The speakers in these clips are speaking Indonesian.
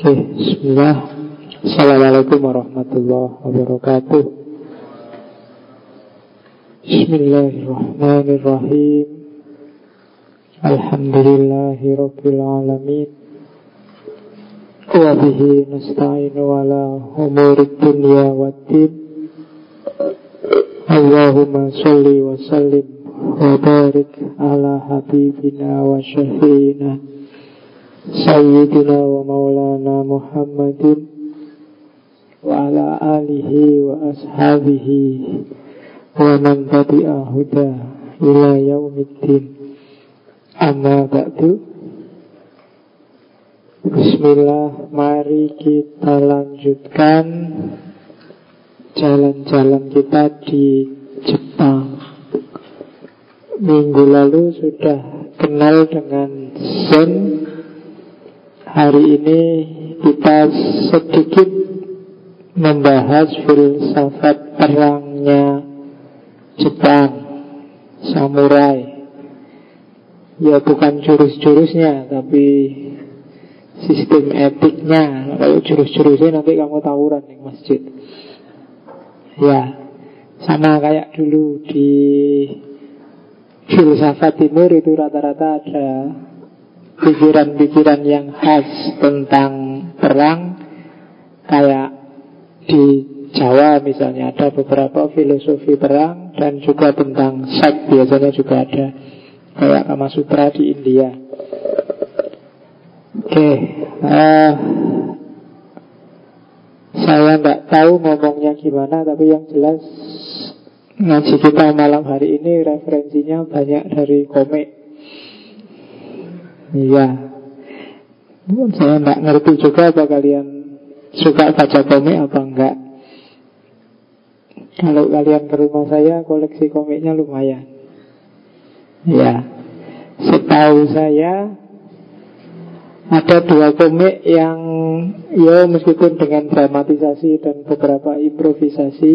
Oke, bismillah. Assalamualaikum warahmatullahi wabarakatuh. Bismillahirrahmanirrahim. Alhamdulillahi rabbil alamin. Wa bihi nasta'inu ala umurid dunya waddin. Allahumma salli wa sallim wa barik ala habibina wa syafiina سيدنا ومولانا محمد وعلى آله وأصحابه ومن تبع هدى إلى يوم الدين أما بعد Bismillah, mari kita lanjutkan jalan-jalan kita di Jepang. Minggu lalu sudah kenal dengan Zen Hari ini kita sedikit membahas filsafat perangnya Jepang, samurai. Ya bukan jurus-jurusnya, tapi sistem etiknya. Kalau jurus-jurusnya nanti kamu tawuran di masjid. Ya, sama kayak dulu di filsafat timur itu rata-rata ada pikiran-pikiran yang khas tentang perang kayak di Jawa misalnya ada beberapa filosofi perang dan juga tentang seks biasanya juga ada kayak Kama Sutra di India. Oke, okay. uh, eh, saya nggak tahu ngomongnya gimana tapi yang jelas ngaji kita malam hari ini referensinya banyak dari komik Iya. Saya nggak ngerti juga apa kalian Suka baca komik apa enggak. Kalau kalian ke rumah saya Koleksi komiknya lumayan. Ya Setahu saya Ada dua komik yang Ya meskipun dengan dramatisasi Dan beberapa improvisasi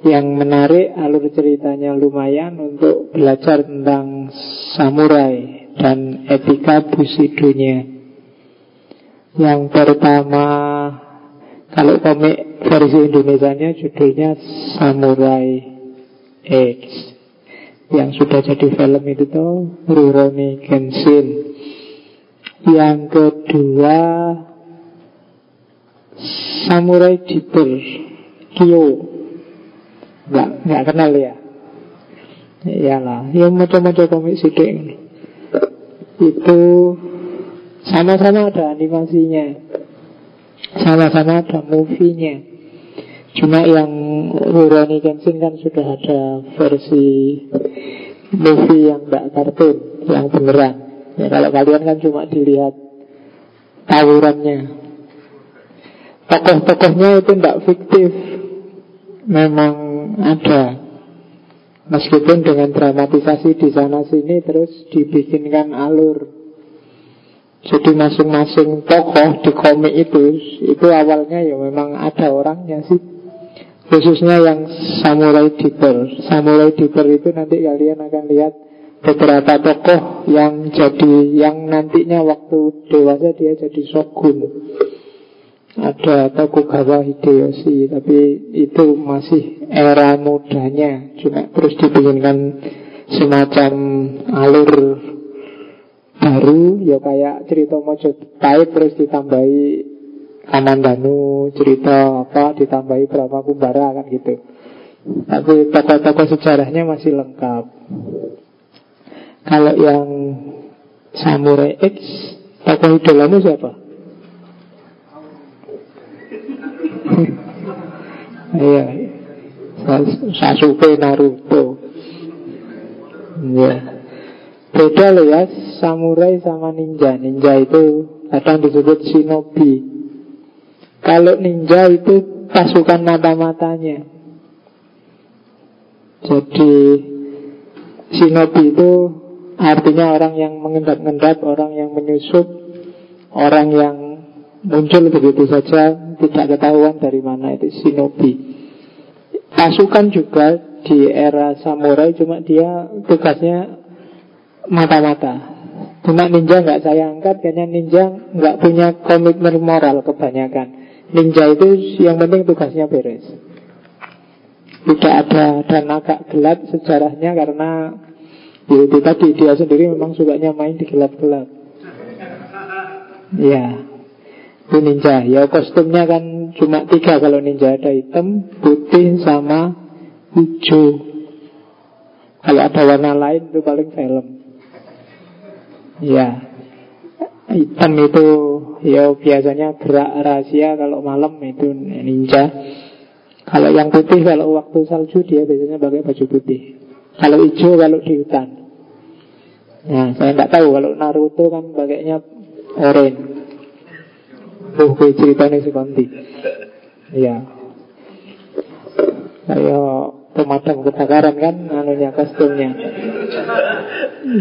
yang menarik alur ceritanya lumayan untuk belajar tentang samurai dan etika busidunya. Yang pertama, kalau komik versi Indonesia-nya judulnya Samurai X yang sudah jadi film itu tuh Rurouni Kenshin. Yang kedua Samurai Deeper Kyo Enggak, enggak kenal ya Iyalah, yang macam-macam komik sidik itu sama-sama ada animasinya. Sama-sama ada movie-nya. Cuma yang Rurouni Kenshin kan sudah ada versi movie yang tidak kartun yang beneran. Ya, kalau kalian kan cuma dilihat tawurannya. Tokoh-tokohnya itu tidak fiktif. Memang ada Meskipun dengan dramatisasi di sana sini terus dibikinkan alur. Jadi masing-masing tokoh di komik itu itu awalnya ya memang ada orangnya sih. Khususnya yang Samurai Deeper. Samurai Deeper itu nanti kalian akan lihat beberapa tokoh yang jadi yang nantinya waktu dewasa dia jadi shogun ada Tokugawa Hideyoshi tapi itu masih era mudanya. Cuma terus dibikinkan semacam alur baru ya kayak cerita Mojopahit terus ditambahi Kamandanu cerita apa ditambahi berapa kumbara kan gitu. Tapi tokoh-tokoh sejarahnya masih lengkap. Kalau yang Samurai X tokoh idolamu siapa? Iya. Sasuke Naruto. Iya. Beda loh ya, samurai sama ninja. Ninja itu kadang disebut shinobi. Kalau ninja itu pasukan mata-matanya. Jadi shinobi itu artinya orang yang mengendap-endap, orang yang menyusup, orang yang muncul begitu saja tidak ketahuan dari mana itu shinobi. Pasukan juga di era samurai cuma dia tugasnya mata-mata. Cuma ninja nggak saya angkat Karena ninja nggak punya komitmen moral kebanyakan Ninja itu yang penting tugasnya beres Tidak ada dan agak gelap sejarahnya Karena ya itu tadi dia sendiri memang sukanya main di gelap-gelap Ya Itu ninja. Ya kostumnya kan cuma tiga Kalau ninja. Ada hitam, putih, sama hijau. Kalau ada warna lain itu paling film. Ya. Hitam itu ya biasanya gerak rahasia Kalau malam itu ninja. Kalau yang putih kalau waktu salju dia biasanya pakai baju putih. Kalau hijau kalau di hutan. Nah saya nggak tahu. Kalau Naruto kan pakainya oranye Oh, gue ceritanya si Konti Ya Kayak pemadam kebakaran kan Anunya kostumnya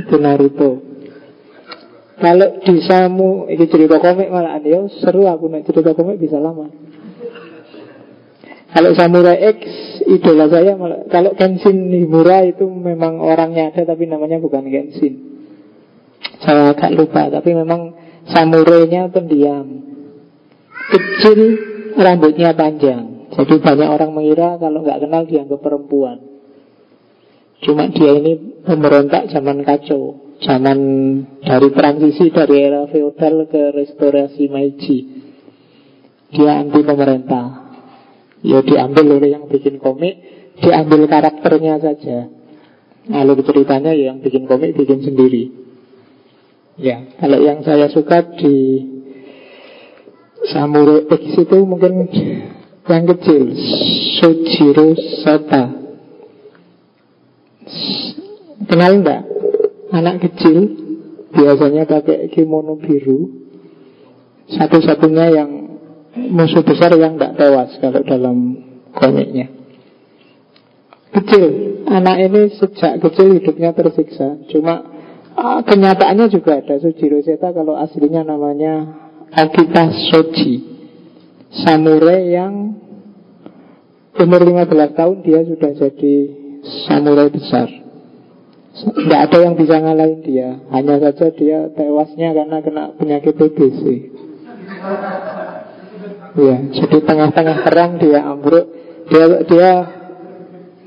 Itu Naruto kalau di Samu ini cerita komik malah ya seru aku naik cerita komik bisa lama. Kalau Samurai X idola saya malah kalau Kenshin Himura itu memang orangnya ada tapi namanya bukan Kenshin. Saya agak lupa tapi memang samurainya pendiam. Kecil rambutnya panjang. Jadi banyak orang mengira kalau nggak kenal dianggap perempuan. Cuma dia ini pemberontak zaman kacau. Zaman dari transisi dari era feodal ke restorasi Meiji Dia anti pemerintah Ya diambil oleh yang bikin komik Diambil karakternya saja Alur ceritanya ya yang bikin komik bikin sendiri Ya, kalau yang saya suka di Samurai X itu mungkin yang kecil Sojiro Sota Kenal enggak? Anak kecil biasanya pakai kimono biru. Satu-satunya yang musuh besar yang tidak tewas kalau dalam komiknya. Kecil, anak ini sejak kecil hidupnya tersiksa. Cuma uh, kenyataannya juga ada Sujiro Seta kalau aslinya namanya Akita Soji. Samurai yang umur 15 tahun dia sudah jadi samurai besar. Tidak ada yang bisa ngalahin dia Hanya saja dia tewasnya karena kena penyakit TBC Ya, jadi tengah-tengah perang dia ambruk Dia dia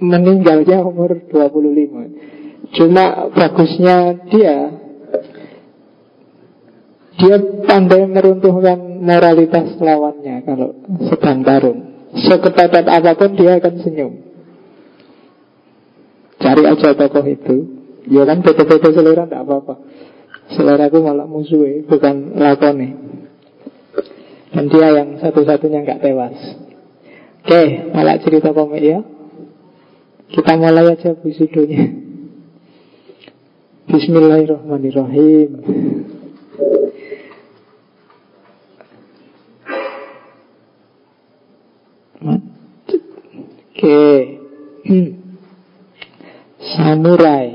meninggalnya umur 25 Cuma bagusnya dia Dia pandai meruntuhkan moralitas lawannya Kalau sedang tarung. Sekepadat apa pun dia akan senyum. Cari aja tokoh itu. Ya kan beda-beda selera tidak apa-apa. Selera aku malah musuh Bukan lakone. Dan dia yang satu-satunya nggak tewas. Oke, malah cerita komik ya. Kita mulai aja busidonya Bismillahirrahmanirrahim Oke Samurai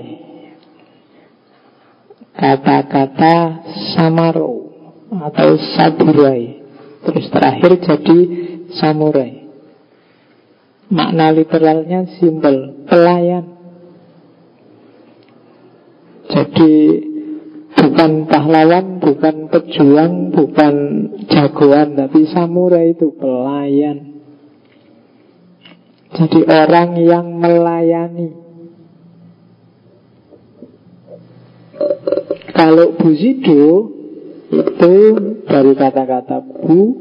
kata-kata samaro atau saburai. Terus terakhir jadi samurai. Makna literalnya simbol pelayan. Jadi bukan pahlawan, bukan pejuang, bukan jagoan, tapi samurai itu pelayan. Jadi orang yang melayani Kalau buzido itu dari kata-kata bu,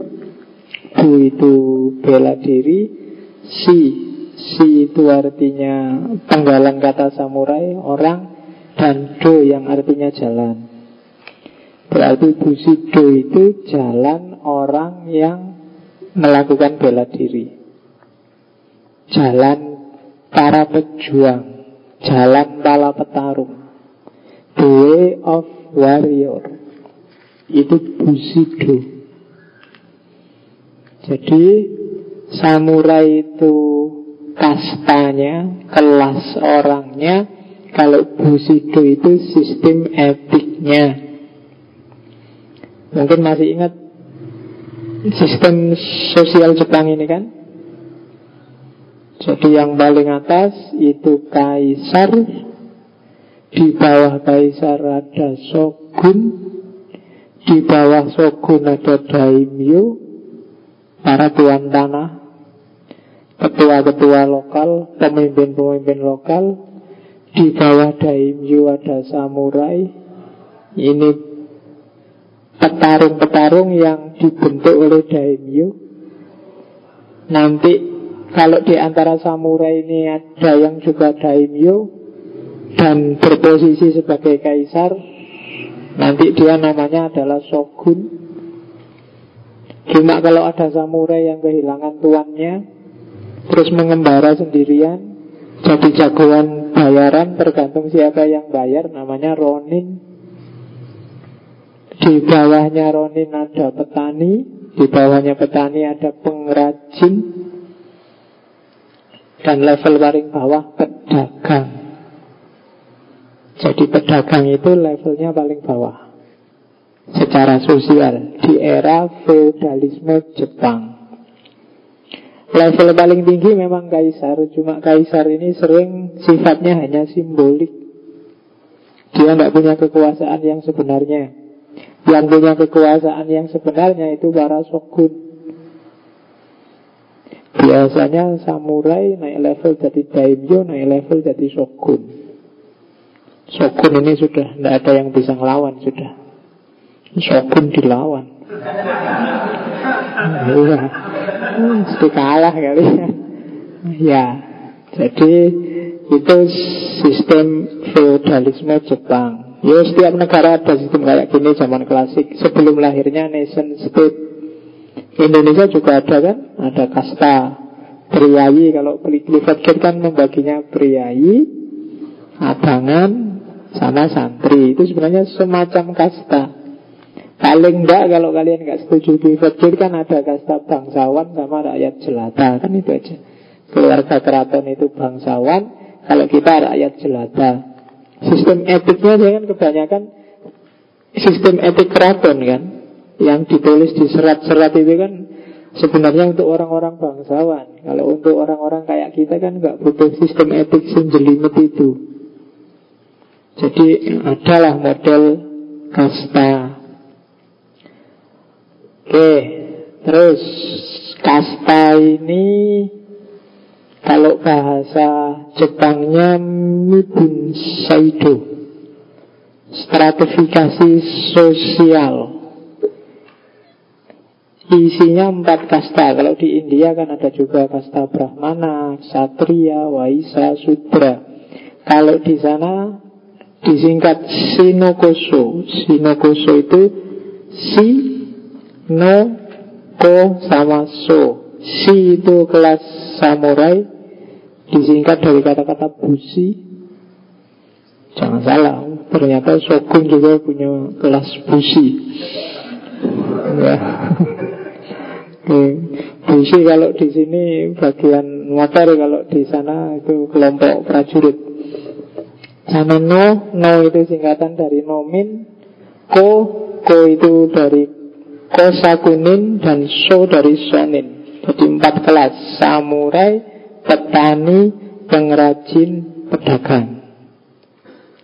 bu itu bela diri, si, si itu artinya penggalan kata samurai, orang, dan do yang artinya jalan. Berarti buzido itu jalan orang yang melakukan bela diri. Jalan para pejuang, jalan para petarung. The way of warrior. Itu Bushido. Jadi Samurai itu kastanya Kelas orangnya Kalau Bushido itu sistem etiknya Mungkin masih ingat Sistem sosial Jepang ini kan Jadi yang paling atas Itu kaisar di bawah kaisar ada shogun di bawah shogun ada daimyo, para tuan tanah, ketua-ketua lokal, pemimpin-pemimpin lokal, di bawah daimyo ada samurai. Ini petarung-petarung yang dibentuk oleh daimyo. Nanti kalau di antara samurai ini ada yang juga daimyo dan berposisi sebagai kaisar, nanti dia namanya adalah shogun. Cuma kalau ada samurai yang kehilangan tuannya, terus mengembara sendirian, jadi jagoan bayaran tergantung siapa yang bayar, namanya ronin. Di bawahnya ronin ada petani, di bawahnya petani ada pengrajin, dan level paling bawah pedagang. Jadi pedagang itu levelnya paling bawah secara sosial di era feudalisme Jepang. Level paling tinggi memang kaisar, cuma kaisar ini sering sifatnya hanya simbolik. Dia tidak punya kekuasaan yang sebenarnya. Yang punya kekuasaan yang sebenarnya itu para shogun. Biasanya samurai naik level jadi daimyo, naik level jadi shogun. Shogun ini sudah tidak ada yang bisa ngelawan sudah. Shogun dilawan. Iya Mesti kalah kali. Ya Ya Jadi itu sistem feudalisme Jepang. Ya setiap negara ada sistem kayak gini zaman klasik. Sebelum lahirnya nation state Indonesia juga ada kan? Ada kasta Priayi. Kalau Clifford Gate kan membaginya priayi Abangan Sama santri. Itu sebenarnya semacam kasta. Paling enggak kalau kalian enggak setuju Fajr kan ada kasta bangsawan sama rakyat jelata. Kan itu aja. Keluarga keraton itu bangsawan, kalau kita rakyat jelata. Sistem etiknya kan kebanyakan sistem etik keraton kan, yang ditulis di serat-serat itu kan sebenarnya untuk orang-orang bangsawan. Kalau untuk orang-orang kayak kita kan nggak butuh sistem etik senjelimet itu. Jadi adalah model kasta Oke, terus kasta ini kalau bahasa Jepangnya Mibun Saido Stratifikasi sosial Isinya empat kasta Kalau di India kan ada juga kasta Brahmana, Satria, Waisa, Sudra. Kalau di sana disingkat Sinokoso Sinokoso itu Si No, Ko, sama So. Si itu kelas samurai. Disingkat dari kata-kata busi. Jangan salah Ternyata Shogun juga punya kelas busi Ya. Busi kalau di sini bagian motor Kalau di sana itu kelompok prajurit. Sama no No itu singkatan dari nomin Ko Ko itu dari Kosakunin dan So dari Sonin. Jadi empat kelas Samurai, petani, pengrajin, pedagang.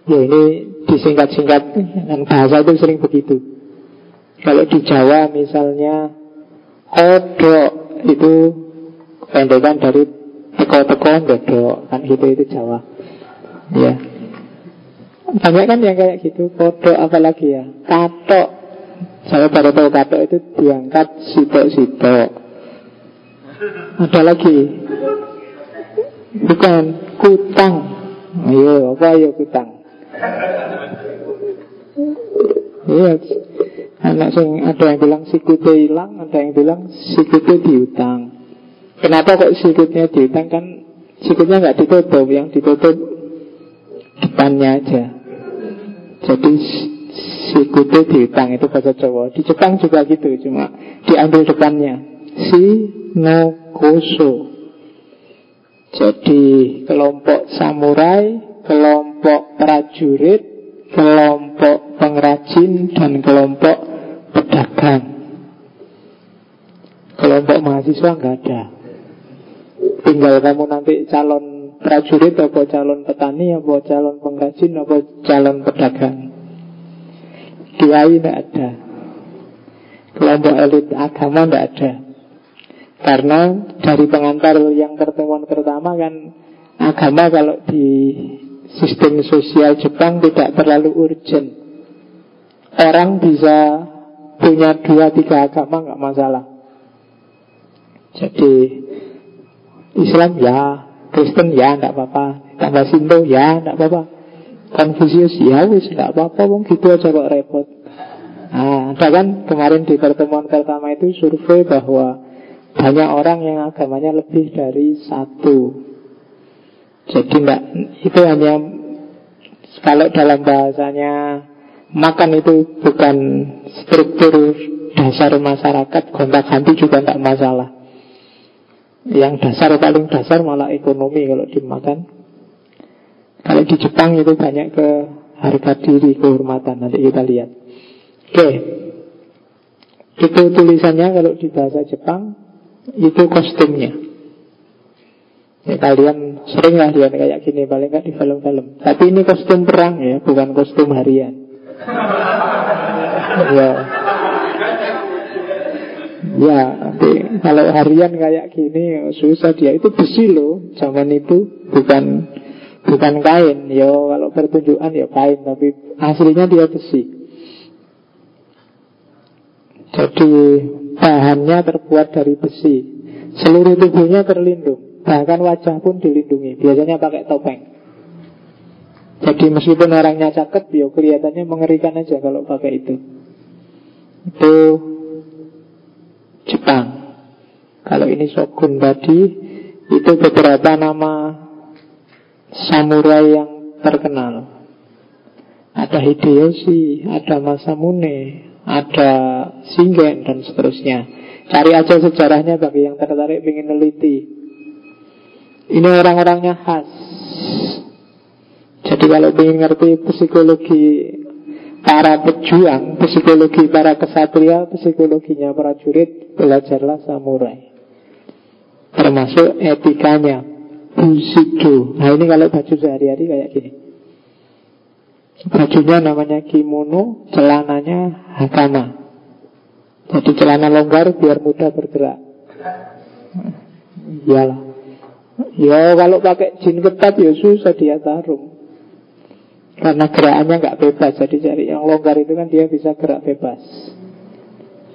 Ya ini disingkat-singkat Dan bahasa itu sering begitu Kalau di Jawa misalnya Kodok itu pendekan dari teko-teko dodok Kan gitu itu Jawa Ya banyak kan yang kayak gitu Kodok apalagi ya Katok saya baru tahu katok itu diangkat sitok-sitok. Ada lagi. Bukan kutang. Ayo, apa ayo kutang? Iya, anak sing ada yang bilang sikutnya hilang, ada yang bilang sikutnya diutang. Kenapa kok sikutnya diutang kan sikutnya nggak ditutup, yang ditutup depannya aja. Jadi Sikute diutang itu bahasa Jawa Di Jepang juga gitu Cuma diambil depannya Si no koso Jadi kelompok samurai Kelompok prajurit Kelompok pengrajin Dan kelompok pedagang Kelompok mahasiswa nggak ada Tinggal kamu nanti calon prajurit Apa calon petani Apa calon pengrajin Apa calon pedagang kiai tidak ada. Kelompok elit agama tidak ada. Karena dari pengantar yang pertemuan pertama kan agama kalau di sistem sosial Jepang tidak terlalu urgent. Orang bisa punya dua tiga agama nggak masalah. Jadi Islam ya, Kristen ya nggak apa-apa, tambah Sinto ya nggak apa-apa, Konfusius ya wis nggak apa-apa, wong gitu aja kok repot. Nah, ada kan kemarin di pertemuan pertama itu survei bahwa banyak orang yang agamanya lebih dari satu. Jadi enggak, itu hanya kalau dalam bahasanya makan itu bukan struktur dasar masyarakat, gonta ganti juga tidak masalah. Yang dasar paling dasar malah ekonomi kalau dimakan. Kalau di Jepang itu banyak ke harga diri, kehormatan. Nanti kita lihat. Oke, itu tulisannya kalau di bahasa Jepang itu kostumnya. Ya, kalian sering lah lihat kayak gini paling nggak di film-film. Tapi ini kostum perang ya, bukan kostum harian. Ya. Ya, nanti kalau harian kayak gini susah dia itu besi loh. Zaman itu bukan bukan kain. Yo kalau pertunjukan ya kain, tapi aslinya dia besi. Jadi bahannya terbuat dari besi. Seluruh tubuhnya terlindung. Bahkan wajah pun dilindungi. Biasanya pakai topeng. Jadi meskipun orangnya cakep, ya kelihatannya mengerikan aja kalau pakai itu. Itu Jepang. Kalau ini Shogun tadi, itu beberapa nama samurai yang terkenal. Ada Hideyoshi, ada Masamune, ada Shingen dan seterusnya. Cari aja sejarahnya bagi yang tertarik ingin neliti. Ini orang-orangnya khas. Jadi kalau ingin ngerti psikologi para pejuang, psikologi para kesatria, psikologinya para jurid, belajarlah samurai. Termasuk etikanya, bushido. Nah ini kalau baju sehari-hari kayak gini. Bajunya namanya kimono, celananya hakama. Jadi celana longgar biar mudah bergerak. Iyalah. Ya kalau pakai jin ketat ya susah dia tarung. Karena gerakannya nggak bebas. Jadi cari yang longgar itu kan dia bisa gerak bebas.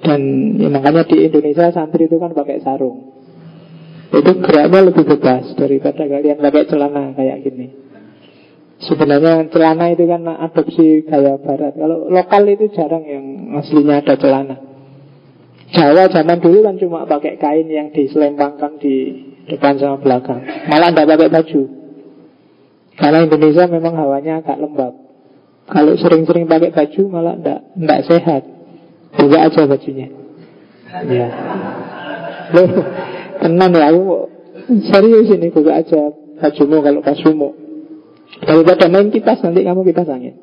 Dan ya, makanya di Indonesia santri itu kan pakai sarung. Itu geraknya lebih bebas daripada kalian pakai celana kayak gini. Sebenarnya celana itu kan adopsi gaya barat Kalau lokal itu jarang yang aslinya ada celana Jawa zaman dulu kan cuma pakai kain yang diselempangkan di depan sama belakang Malah tidak pakai baju Karena Indonesia memang hawanya agak lembab. Kalau sering-sering pakai baju malah tidak tidak sehat. Buka aja bajunya. Ya. Loh, tenang ya aku Serius ini buka aja bajumu kalau pas sumuk Daripada main kipas nanti kamu kipas angin.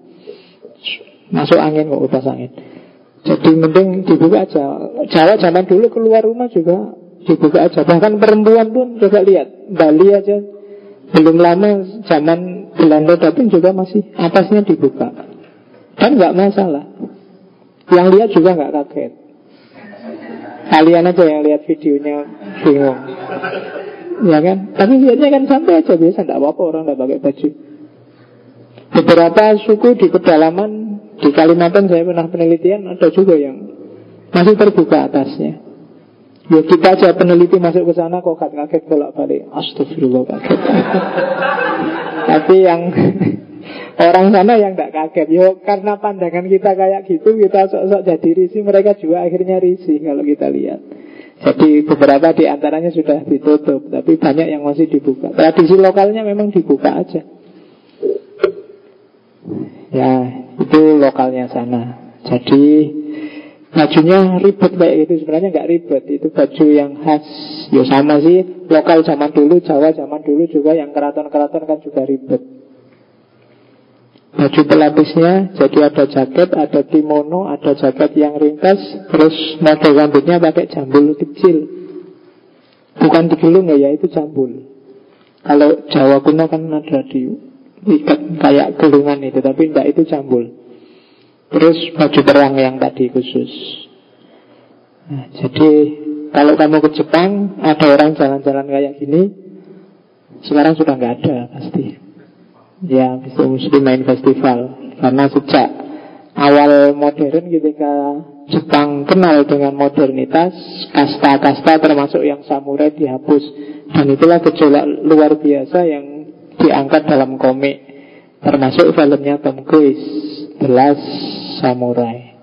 Masuk angin kok kipas angin. Jadi mending dibuka aja. Jawa zaman dulu keluar rumah juga dibuka aja. Bahkan perempuan pun coba lihat. Bali aja belum lama zaman Belanda datang juga masih atasnya dibuka. Dan nggak masalah. Yang lihat juga nggak kaget. Kalian aja yang lihat videonya bingung. Ya kan? Tapi lihatnya kan santai aja biasa Tidak apa-apa orang tidak pakai baju. Beberapa suku di pedalaman di Kalimantan saya pernah penelitian ada juga yang masih terbuka atasnya. Ya kita aja peneliti masuk ke sana kok kaget bolak balik. Astagfirullah kaget. Tapi yang orang sana yang tidak kaget. Yo karena pandangan kita kayak gitu kita sok-sok jadi risih mereka juga akhirnya risih kalau kita lihat. Jadi beberapa di antaranya sudah ditutup, tapi banyak yang masih dibuka. Tradisi lokalnya memang dibuka aja. Ya, itu lokalnya sana. Jadi bajunya ribet kayak gitu sebenarnya nggak ribet. Itu baju yang khas. Ya sama sih. Lokal zaman dulu Jawa zaman dulu juga yang keraton-keraton kan juga ribet. Baju pelapisnya jadi ada jaket ada kimono ada jaket yang ringkas terus model rambutnya pakai jambul kecil. Bukan digelung ya itu jambul. Kalau Jawa kuno kan ada di ikat kayak gulungan itu tapi enggak itu cambul Terus baju perang yang tadi khusus. Nah, jadi kalau kamu ke Jepang ada orang jalan-jalan kayak gini, sekarang sudah nggak ada pasti. Ya, bisa mesti main festival karena sejak awal modern ketika Jepang kenal dengan modernitas, kasta-kasta termasuk yang samurai dihapus. Dan itulah gejolak luar biasa yang diangkat dalam komik. Termasuk filmnya Tom Cruise, The Last Samurai.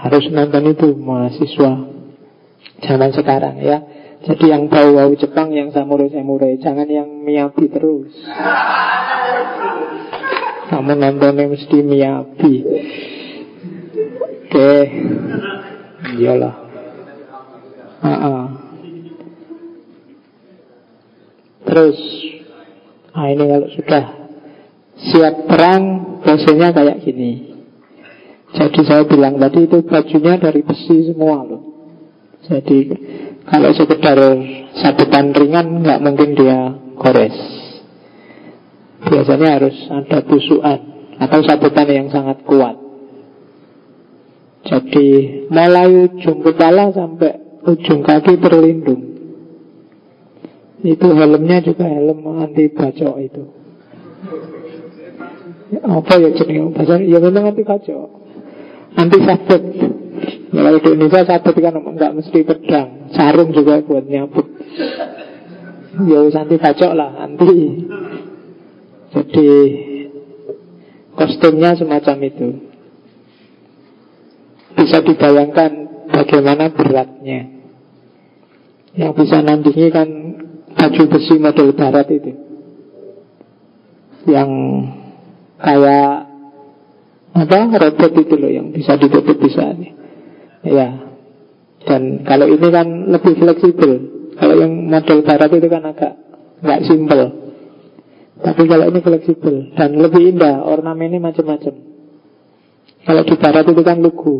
Harus nonton itu mahasiswa zaman sekarang ya. Jadi yang bau-bau Jepang yang samurai-samurai, jangan yang miyabi terus. Kamu nontonnya mesti miyabi. Oke. Iyalah. Uh -uh. Terus Nah ini kalau sudah siap perang Biasanya kayak gini Jadi saya bilang tadi itu bajunya dari besi semua loh. Jadi kalau sekedar sabetan ringan nggak mungkin dia gores. Biasanya harus ada busuan Atau sabetan yang sangat kuat. Jadi mulai ujung kepala sampai ujung kaki terlindung. Itu helmnya juga helm anti bacok itu. Apa ya jenis? Ya memang anti bacok, anti sabut. Kalau di Indonesia sabut kan nggak mesti pedang, sarung juga buat nyabut. Ya anti bacok lah, anti. Jadi kostumnya semacam itu. Bisa dibayangkan bagaimana beratnya. Yang bisa nandingi kan baju besi model barat itu yang kayak apa robot itu loh yang bisa ditutup bisa ya. Dan kalau ini kan lebih fleksibel. Kalau yang model barat itu kan agak nggak simpel. Tapi kalau ini fleksibel dan lebih indah ornamennya macam-macam. Kalau di barat itu kan lugu.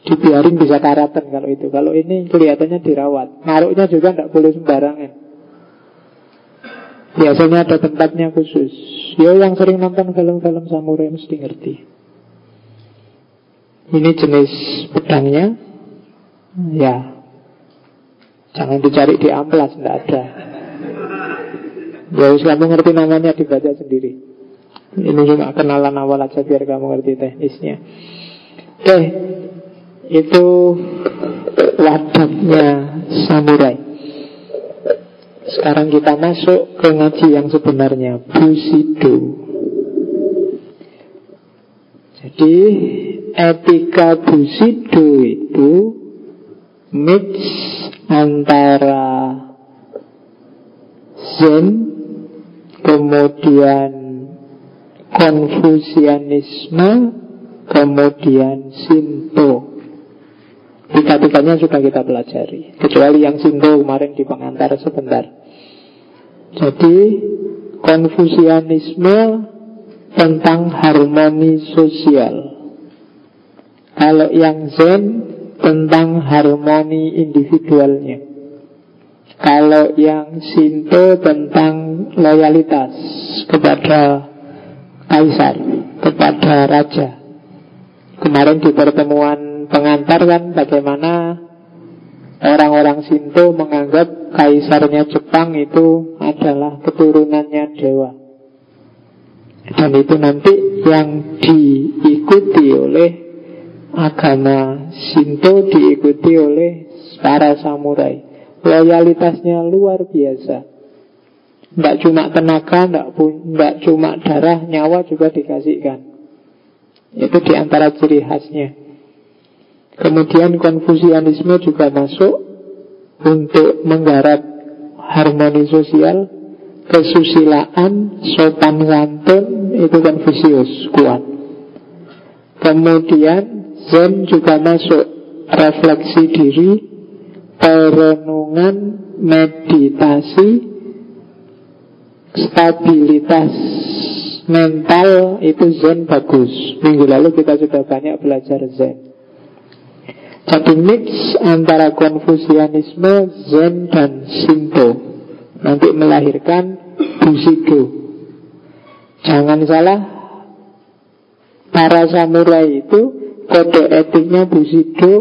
Dibiarin bisa karatan kalau itu. Kalau ini kelihatannya dirawat. Naruhnya juga tidak boleh sembarangan Biasanya ada tempatnya khusus. Yo yang sering nonton film-film samurai mesti ngerti. Ini jenis pedangnya. Ya. Jangan dicari di amplas, tidak ada. Ya kamu ngerti namanya dibaca sendiri. Ini cuma kenalan awal aja biar kamu ngerti teknisnya. Oke itu wadatnya samurai. Sekarang kita masuk ke ngaji yang sebenarnya Bushido. Jadi etika Bushido itu Mix antara Zen Kemudian Konfusianisme Kemudian Shinto. Tiga-tiganya sudah kita pelajari Kecuali yang Sinto kemarin di pengantar sebentar Jadi Konfusianisme Tentang harmoni sosial. Kalau yang Zen Tentang harmoni individualnya. Kalau yang Sinto Tentang loyalitas Kepada Kaisar Kepada Raja. Kemarin di pertemuan pengantar kan bagaimana orang-orang Sinto menganggap kaisarnya Jepang itu adalah keturunannya dewa. Dan itu nanti yang diikuti oleh agama Sinto diikuti oleh para samurai. Loyalitasnya luar biasa. Tidak cuma tenaga, tidak cuma darah, nyawa juga dikasihkan. Itu di antara ciri khasnya. Kemudian konfusianisme juga masuk untuk menggarap harmoni sosial, kesusilaan, sopan santun itu Konfusius kuat. Kemudian Zen juga masuk refleksi diri, perenungan, meditasi, stabilitas mental itu Zen bagus. Minggu lalu kita sudah banyak belajar Zen. Jadi mix antara Konfusianisme, Zen dan Shinto Nanti melahirkan Bushido Jangan salah Para samurai itu kode etiknya Bushido,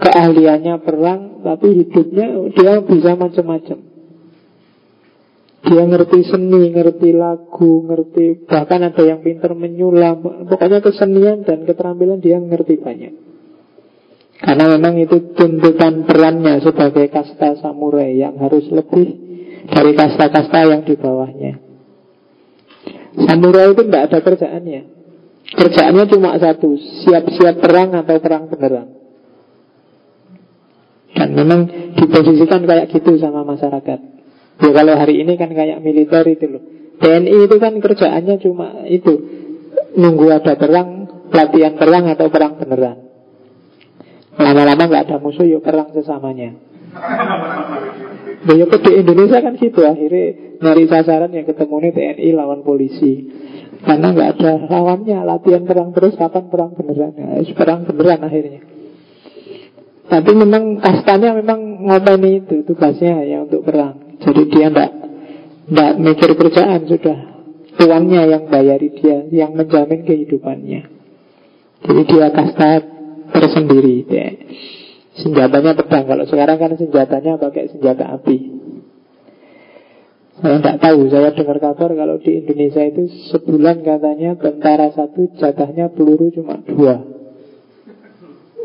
keahliannya perang, tapi hidupnya dia bisa macam-macam. Dia ngerti seni, ngerti lagu, ngerti bahkan ada yang pintar menyulam. Pokoknya kesenian dan keterampilan dia ngerti banyak. Karena memang itu tuntutan perannya sebagai kasta samurai yang harus lebih dari kasta-kasta yang di bawahnya. Samurai itu tidak ada kerjaannya. Kerjaannya cuma satu, siap-siap perang atau perang beneran. Dan memang diposisikan kayak gitu sama masyarakat. Ya kalau hari ini kan kayak militer itu loh. TNI itu kan kerjaannya cuma itu nunggu ada perang, pelatihan perang atau perang beneran. Lama-lama nggak ada musuh, yuk perang sesamanya. Nah, ya di Indonesia kan gitu akhirnya nyari sasaran yang ketemu nih TNI lawan polisi. Karena nggak ada lawannya, latihan perang terus kapan perang beneran? Ya, perang beneran akhirnya. Tapi memang kastanya memang ngopeni itu tugasnya ya untuk perang. Jadi dia tidak tidak mikir kerjaan sudah tuannya yang bayari dia, yang menjamin kehidupannya. Jadi dia kasta tersendiri. Ya. Senjatanya pedang. Kalau sekarang kan senjatanya pakai senjata api. Saya tidak tahu, saya dengar kabar kalau di Indonesia itu sebulan katanya tentara satu jatahnya peluru cuma dua.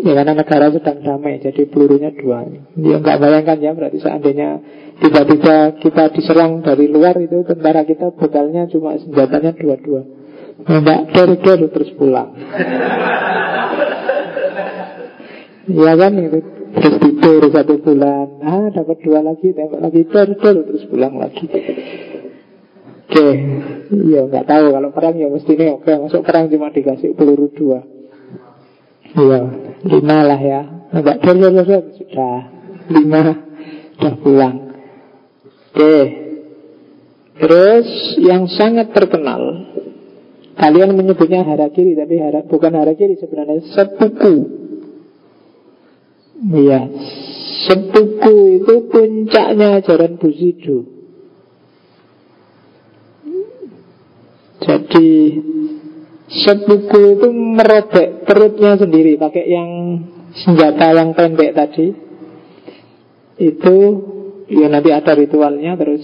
Ya karena negara sedang damai, jadi pelurunya dua. Dia nggak bayangkan ya, berarti seandainya Tiba-tiba kita diserang dari luar itu tentara kita bekalnya cuma senjatanya dua-dua. Mbak der terus pulang. Iya kan? Itu terus tidur satu bulan, ah dapat dua lagi, tembak lagi. Der terus pulang lagi. Oke, iya nggak tahu. Kalau perang ya mesti ini oke. Masuk perang cuma dikasih peluru dua. Iya, lima lah ya. Enggak der sudah. Lima, sudah pulang. Oke. Terus yang sangat terkenal. Kalian menyebutnya harakiri Tapi hara, bukan harakiri sebenarnya Sepuku Iya Sepuku itu puncaknya ajaran Bushido Jadi Sepuku itu merobek perutnya sendiri Pakai yang senjata yang pendek tadi Itu Ya nanti ada ritualnya terus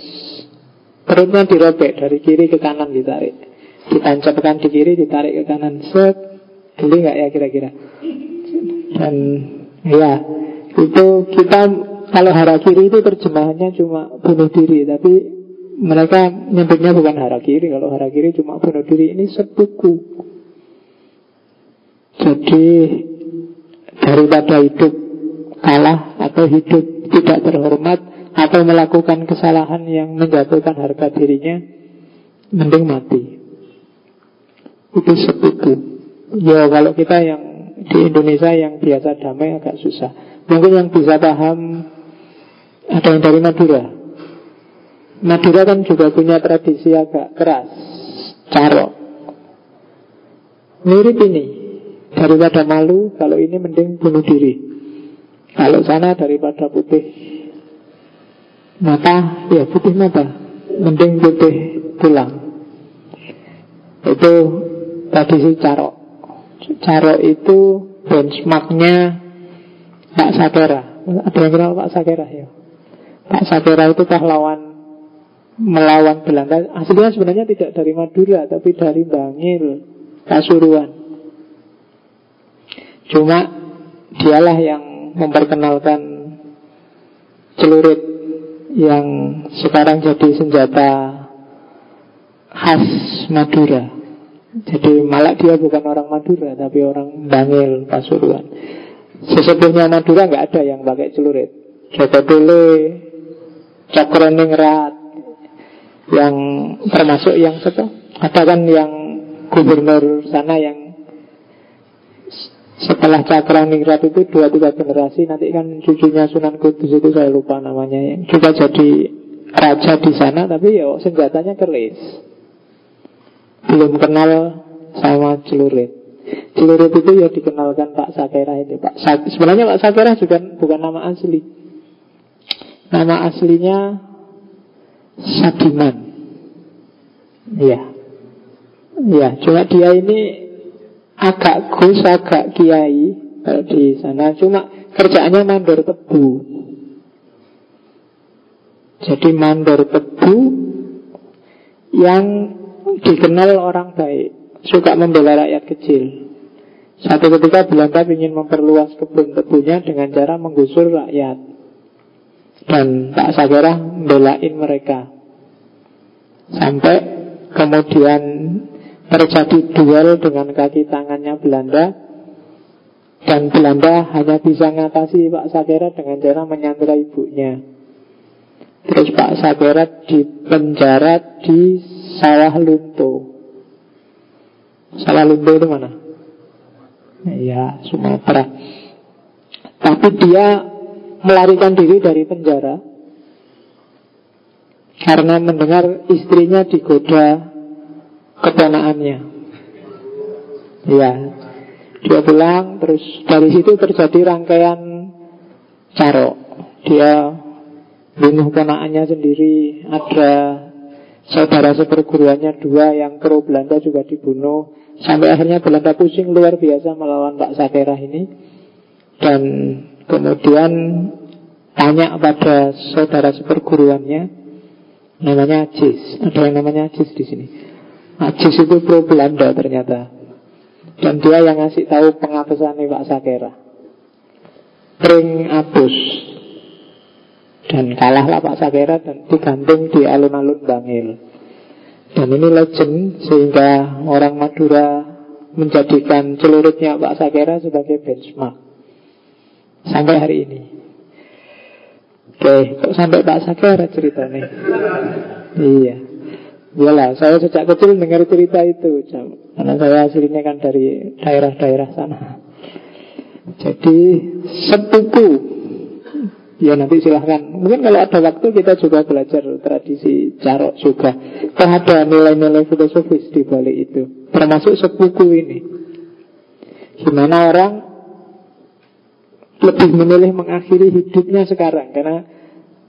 perutnya dirobek dari kiri ke kanan ditarik. Ditancapkan di kiri, ditarik ke kanan. Set, geli nggak ya kira-kira? Dan ya itu kita kalau harakiri itu terjemahannya cuma bunuh diri, tapi mereka nyebutnya bukan harakiri. Kalau harakiri cuma bunuh diri ini sepuku. Jadi daripada hidup kalah atau hidup tidak terhormat atau melakukan kesalahan yang menjatuhkan harga dirinya, mending mati. Itu sepupu. Ya kalau kita yang di Indonesia yang biasa damai agak susah. Mungkin yang bisa paham ada yang dari Madura. Madura kan juga punya tradisi agak keras, carok. Mirip ini daripada malu, kalau ini mending bunuh diri. Kalau sana daripada putih mata ya putih mata mending putih tulang itu tadi si carok carok itu benchmarknya Pak Sakera. Ada yang kenal Pak Sakera? Ya. Pak Sakera itu pahlawan melawan Belanda. Aslinya sebenarnya tidak dari Madura tapi dari Bangil Pasuruan. Cuma dialah yang memperkenalkan celurit yang sekarang jadi senjata khas Madura. Jadi malah dia bukan orang Madura tapi orang Bangil Pasuruan. Sesepuhnya Madura nggak ada yang pakai celurit. Joko Dole, Cokroningrat, yang termasuk yang seto, ada kan yang gubernur sana yang setelah Cakra Ningrat itu dua tiga generasi Nanti kan cucunya Sunan Kudus itu saya lupa namanya Yang juga jadi raja di sana Tapi ya senjatanya keris Belum kenal sama celurit Celurit itu ya dikenalkan Pak Sakera ini Pak Sa Sebenarnya Pak Sakera juga bukan nama asli Nama aslinya Sadiman Iya Ya, cuma dia ini agak gus, agak kiai kalau di sana. Cuma kerjaannya mandor tebu. Jadi mandor tebu yang dikenal orang baik, suka membela rakyat kecil. Satu ketika Belanda ingin memperluas kebun tebunya dengan cara menggusur rakyat. Dan Pak Sagara membelain mereka. Sampai kemudian terjadi duel dengan kaki tangannya Belanda dan Belanda hanya bisa mengatasi Pak Sagara dengan cara menyandera ibunya. Terus Pak Sagara dipenjara di Sawah Lunto. Sawah Lunto itu mana? Ya, Sumatera. Tapi dia melarikan diri dari penjara karena mendengar istrinya digoda keponaannya. Ya, dia pulang, terus dari situ terjadi rangkaian carok. Dia bunuh ponaannya sendiri, ada saudara seperguruannya dua yang pro Belanda juga dibunuh. Sampai akhirnya Belanda pusing luar biasa melawan Pak Sakera ini. Dan kemudian tanya pada saudara seperguruannya Namanya Ajis. Ada yang namanya Ajis di sini. Ajis itu pro Belanda ternyata. Dan dia yang ngasih tahu pengapesannya Pak Sakera Pring Abus Dan kalahlah Pak Sakera dan digantung di alun-alun Bangil dan ini legend sehingga orang Madura menjadikan celurutnya Pak Sakera sebagai benchmark sampai hari ini. Oke, kok sampai Pak Sakera ceritanya? iya. Iyalah, saya sejak kecil dengar cerita itu Karena saya aslinya kan dari daerah-daerah sana Jadi sepupu Ya nanti silahkan. Mungkin kalau ada waktu kita juga belajar tradisi carok juga Toh ada nilai-nilai filosofis di balik itu. Termasuk sepuku ini. Gimana orang lebih memilih mengakhiri hidupnya sekarang? Karena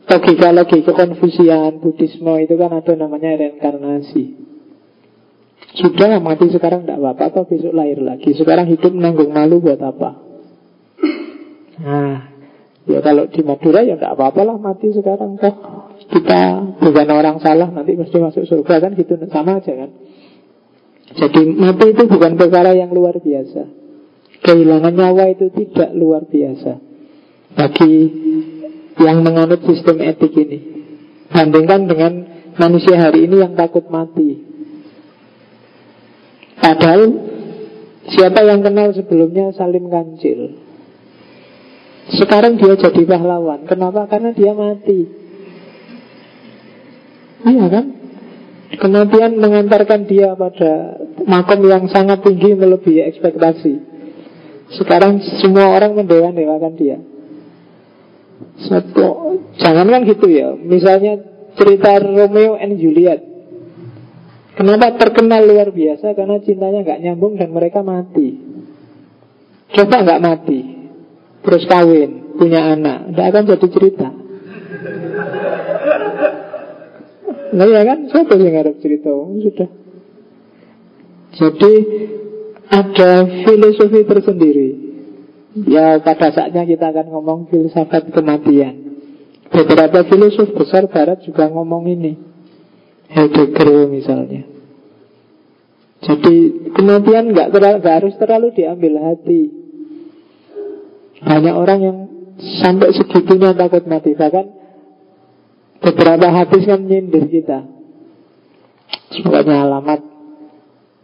logika-logika konfusian, Buddhisme itu kan ada namanya reinkarnasi. Sudah mati sekarang tidak apa-apa Atau besok lahir lagi. Sekarang hidup menanggung malu buat apa? Nah Ya kalau di Madura ya tidak apa-apa lah mati sekarang toh kita bukan orang salah nanti mesti masuk surga kan gitu sama aja kan. Jadi mati itu bukan perkara yang luar biasa. Kehilangan nyawa itu tidak luar biasa bagi yang menganut sistem etik ini. Bandingkan dengan manusia hari ini yang takut mati. Padahal siapa yang kenal sebelumnya Salim Kancil sekarang dia jadi pahlawan. Kenapa? Karena dia mati. Iya kan? Kematian mengantarkan dia pada makom yang sangat tinggi melebihi ekspektasi. Sekarang semua orang mendewa-dewakan dia. Satu, jangan kan gitu ya. Misalnya cerita Romeo and Juliet. Kenapa terkenal luar biasa? Karena cintanya nggak nyambung dan mereka mati. Coba nggak mati, terus kawin, punya anak, tidak akan jadi cerita. Nah ya kan, siapa yang ngarep cerita? Sudah. Jadi ada filosofi tersendiri. Ya pada saatnya kita akan ngomong filsafat kematian. Beberapa filosof besar barat juga ngomong ini. Heidegger misalnya. Jadi kematian nggak harus terlalu diambil hati. Banyak orang yang sampai segitunya takut mati. Bahkan beberapa hadis kan nyindir kita. Semuanya alamat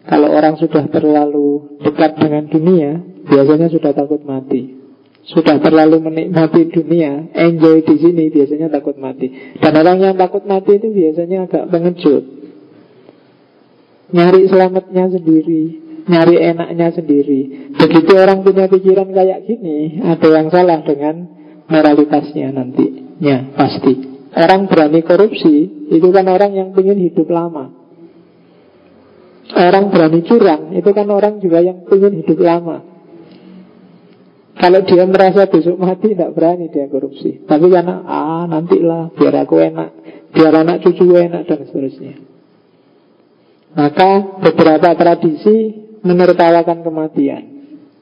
Kalau orang sudah terlalu dekat dengan dunia Biasanya sudah takut mati. Sudah terlalu menikmati dunia Enjoy di sini biasanya takut mati. Dan orang yang takut mati itu biasanya agak pengecut. Nyari selamatnya sendiri nyari enaknya sendiri. Begitu orang punya pikiran kayak gini, ada yang salah dengan moralitasnya nantinya pasti. Orang berani korupsi itu kan orang yang ingin hidup lama. Orang berani curang itu kan orang juga yang ingin hidup lama. Kalau dia merasa besok mati tidak berani dia korupsi. Tapi karena ah nantilah biar aku enak, biar anak cucu enak dan seterusnya. Maka beberapa tradisi menertawakan kematian.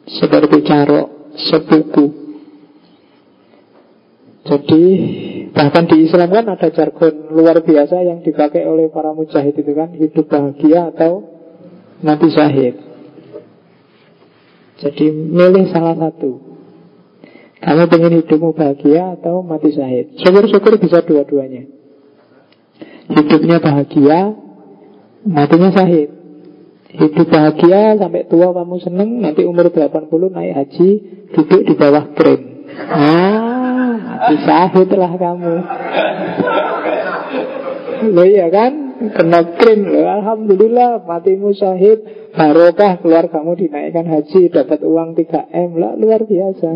Seperti carok, sepuku. Jadi bahkan di Islam kan ada jargon luar biasa yang dipakai oleh para mujahid itu kan Hidup bahagia atau mati syahid. Jadi milih salah satu. Kamu pengen hidupmu bahagia atau mati syahid? Syukur-syukur bisa dua-duanya. Hidupnya bahagia Matinya syahid Hidup bahagia sampai tua kamu seneng Nanti umur 80 naik haji Duduk di bawah kren Ah, syahid lah kamu. Loh iya kan? Kena kren loh Alhamdulillah matimu syahid. Barokah keluar kamu dinaikkan haji Dapat uang 3M lah Luar biasa.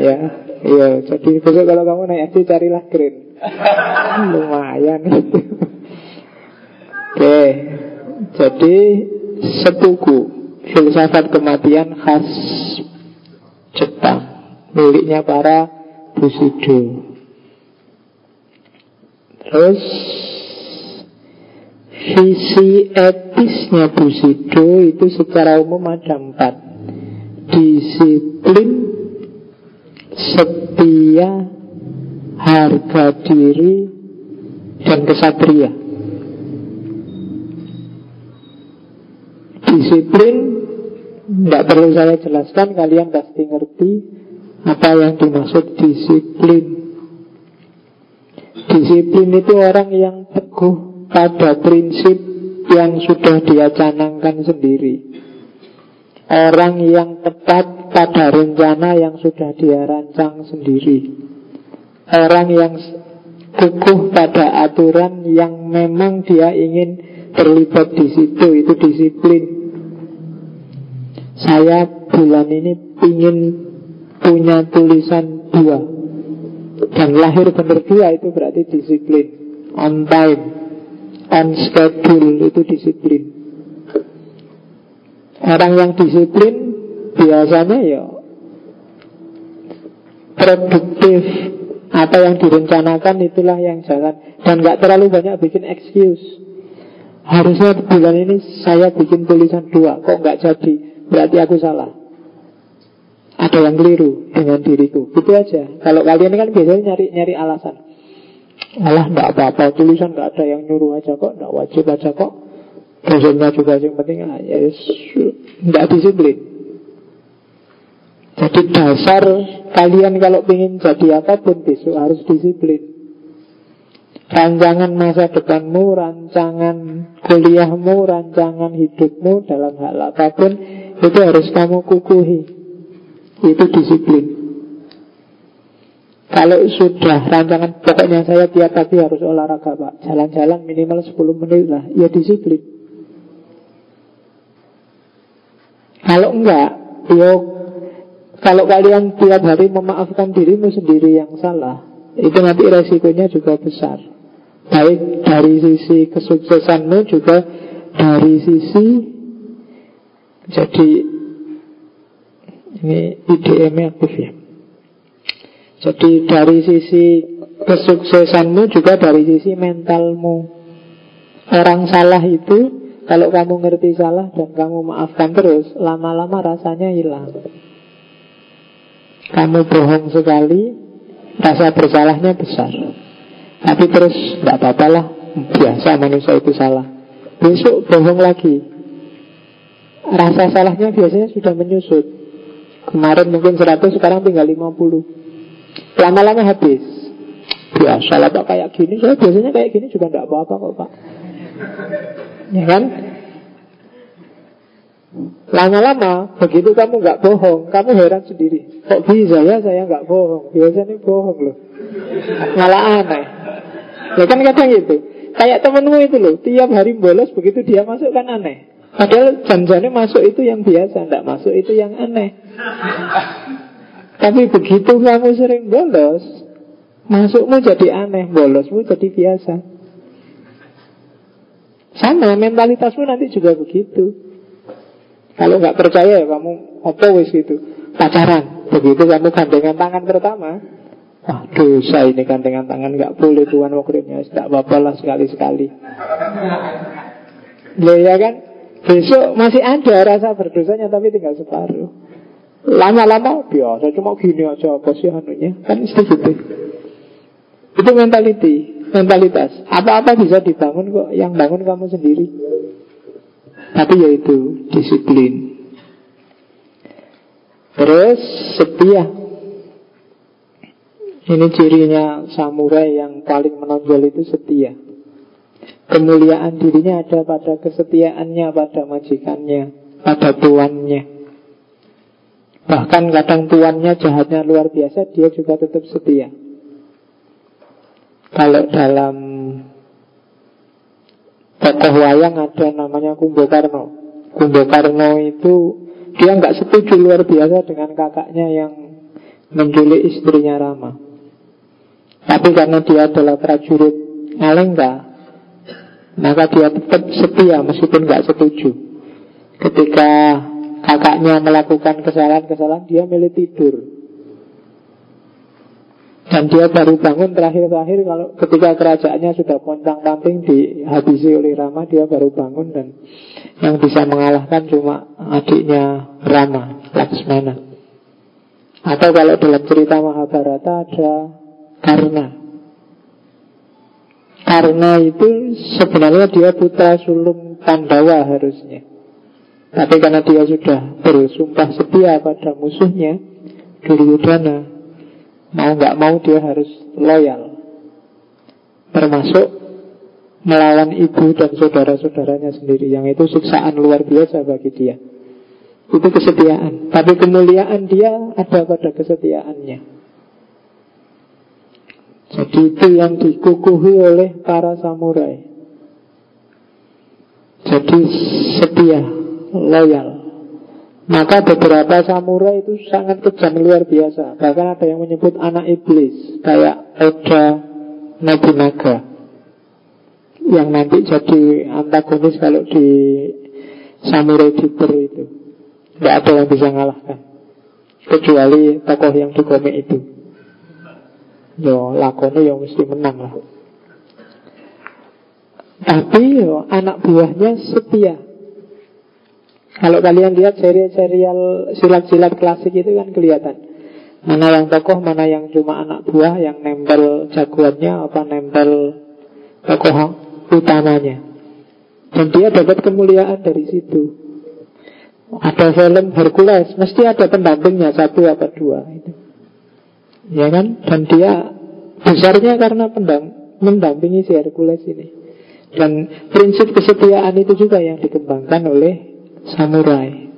Ya Iya. Jadi besok kalau kamu naik haji carilah kren Lumayan. Oke, jadi sepuku filsafat kematian khas Jepang, miliknya para Bushido. Terus visi etisnya Bushido itu secara umum ada empat. Disiplin Setia Harga diri Dan kesatria Disiplin Tidak perlu saya jelaskan Kalian pasti ngerti Apa yang dimaksud disiplin. Disiplin itu orang yang teguh Pada prinsip Yang sudah dia canangkan sendiri. Orang yang tepat pada rencana yang sudah dia rancang sendiri. Orang yang kukuh pada aturan yang memang dia ingin terlibat di situ Itu disiplin saya bulan ini ingin punya tulisan dua. Dan lahir benar dua itu berarti disiplin. On time. On schedule itu disiplin. Orang yang disiplin Biasanya ya Produktif. Apa yang direncanakan itulah yang jalan. Dan gak terlalu banyak bikin excuse. Harusnya bulan ini saya bikin tulisan dua Kok gak jadi Berarti aku salah. Ada yang keliru dengan diriku. Itu aja. Kalau kalian kan biasanya nyari nyari alasan. Alah enggak apa-apa. Tulisan enggak ada yang nyuruh aja kok. Enggak wajib aja kok. Dosennya juga yang penting ah, ya, Enggak disiplin. Jadi dasar Kalian kalau ingin jadi apa pun Besok harus disiplin. Rancangan masa depanmu, rancangan kuliahmu, rancangan hidupmu dalam hal apa pun itu harus kamu kukuhi. Itu disiplin. Kalau sudah rancangan Pokoknya saya tiap pagi harus olahraga pak. Jalan-jalan minimal 10 menit lah. Ya disiplin. Kalau enggak Ya Kalau kalian tiap hari memaafkan dirimu sendiri yang salah Itu nanti resikonya juga besar. Baik dari sisi kesuksesanmu juga Dari sisi jadi ini IDM aktif ya. Jadi dari sisi kesuksesanmu juga dari sisi mentalmu. Orang salah itu kalau kamu ngerti salah dan kamu maafkan terus, lama-lama rasanya hilang. Kamu bohong sekali, rasa bersalahnya besar. Tapi terus tidak apa-apa lah, biasa manusia itu salah. Besok bohong lagi, Rasa salahnya biasanya sudah menyusut. Kemarin mungkin 100 Sekarang tinggal 50 Lama-lama habis. Biasa lah pak kayak gini. Saya biasanya kayak gini juga tidak apa-apa kok pak. Ya kan? Lama-lama Begitu kamu nggak bohong Kamu heran sendiri. Kok bisa ya saya nggak bohong? Biasanya bohong loh. Malah aneh. Ya kan kadang gitu. Kayak temenmu itu loh Tiap hari bolos begitu dia masuk kan aneh Padahal janjane masuk itu yang biasa, tidak masuk itu yang aneh. Tapi begitu kamu sering bolos, masukmu jadi aneh, bolosmu jadi biasa. Sama mentalitasmu nanti juga begitu. Kalau nggak percaya ya kamu otowis gitu, pacaran. Begitu kamu gandengan tangan pertama, Wah dosa ini gandengan tangan nggak boleh Tuhan wakilnya Tidak apa-apa lah sekali-sekali Ya ya kan Besok masih ada rasa berdosanya tapi tinggal separuh. Lama-lama biasa cuma gini aja apa sih anunya kan gitu. Itu mentality, mentalitas. Apa-apa bisa dibangun kok, yang bangun kamu sendiri. Tapi yaitu disiplin. Terus setia. Ini cirinya samurai yang paling menonjol itu setia. Kemuliaan dirinya ada pada kesetiaannya pada majikannya, pada tuannya. Bahkan kadang tuannya jahatnya luar biasa, dia juga tetap setia. Kalau dalam tokoh wayang ada namanya Kumbokarno. Kumbokarno itu dia nggak setuju luar biasa dengan kakaknya yang menculik istrinya Rama. Tapi karena dia adalah prajurit Alengka, maka dia tetap setia meskipun nggak setuju. Ketika kakaknya melakukan kesalahan-kesalahan, dia milih tidur. Dan dia baru bangun terakhir-terakhir kalau ketika kerajaannya sudah pontang panting dihabisi oleh Rama, dia baru bangun dan yang bisa mengalahkan cuma adiknya Rama, Laksmana. Atau kalau dalam cerita Mahabharata ada Karna. Karena itu sebenarnya dia putra sulung Pandawa harusnya. Tapi karena dia sudah bersumpah setia pada musuhnya, Duryudana, mau nggak mau dia harus loyal. Termasuk melawan ibu dan saudara-saudaranya sendiri yang itu siksaan luar biasa bagi dia. Itu kesetiaan. Tapi kemuliaan dia ada pada kesetiaannya. Jadi itu yang dikukuhi oleh para samurai. Jadi setia, loyal. Maka beberapa samurai itu sangat kejam luar biasa. Bahkan ada yang menyebut anak iblis, kayak Oda Nobunaga, yang nanti jadi antagonis kalau di samurai Deeper itu. Tidak ada yang bisa mengalahkan, kecuali tokoh yang di komik itu. Yo lakonnya yang mesti menang lah. Tapi yo anak buahnya setia. Kalau kalian lihat serial-serial silat-silat klasik itu kan kelihatan. Mana yang tokoh, mana yang cuma anak buah yang nempel jagoannya apa nempel tokoh utamanya. Dan dia dapat kemuliaan dari situ. Ada film Hercules, mesti ada pendampingnya satu apa dua. Itu. Ya kan? Dan dia besarnya karena pendam, mendampingi si Hercules ini. Dan prinsip kesetiaan itu juga yang dikembangkan oleh samurai.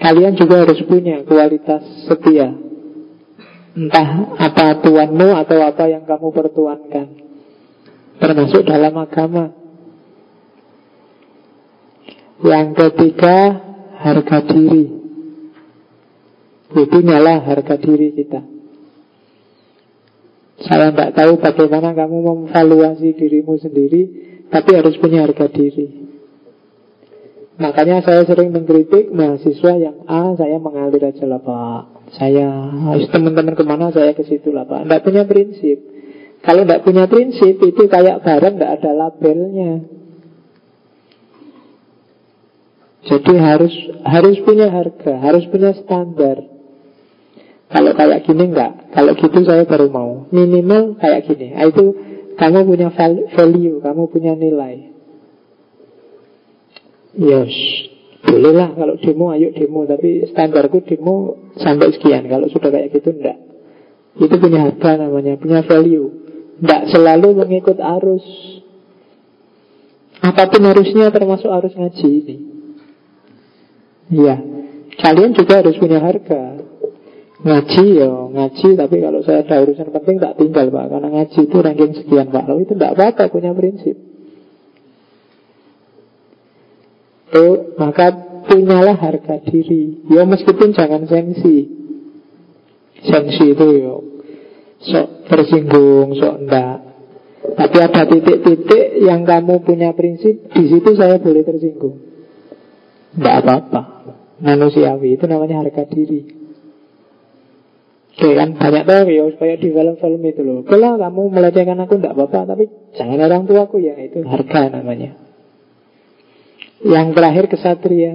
Kalian juga harus punya kualitas setia. Entah apa tuanmu atau apa yang kamu pertuankan. Termasuk dalam agama. Yang ketiga, harga diri. Itu nyala harga diri kita. Saya tidak tahu bagaimana kamu memvaluasi dirimu sendiri, tapi harus punya harga diri. Makanya saya sering mengkritik mahasiswa yang A, saya mengalir aja lah Pak. Saya teman-teman ke mana saya ke situ lah Pak. Tidak punya prinsip. Kalau tidak punya prinsip itu kayak barang tidak ada labelnya. Jadi harus harus punya harga, harus punya standar. Kalau kayak gini enggak. Kalau gitu saya baru mau. Minimal kayak gini. Nah, Itu kamu punya value Kamu punya nilai. Yes. Boleh lah kalau demo ayo demo. Tapi standarku demo sampai sekian. Kalau sudah kayak gitu enggak. Itu punya harga namanya Punya value. Enggak selalu mengikut arus. Apa pun harusnya termasuk arus ngaji ini. Iya. Kalian juga harus punya harga Ngaji ya ngaji Tapi kalau saya ada urusan penting tak tinggal pak. Karena ngaji itu ranking sekian pak. Lalu itu tidak apa-apa punya prinsip. Oh, maka punyalah harga diri. Ya meskipun jangan sensi Sensi itu ya Sok tersinggung, sok enggak Tapi ada titik-titik yang kamu punya prinsip Di situ saya boleh tersinggung. Tidak apa-apa. Manusiawi itu namanya harga diri Oke kan banyak tuh ya supaya di film-film itu loh. Kalau kamu melecehkan aku tidak apa-apa, tapi jangan orang tua aku ya itu harga namanya. Yang terakhir kesatria.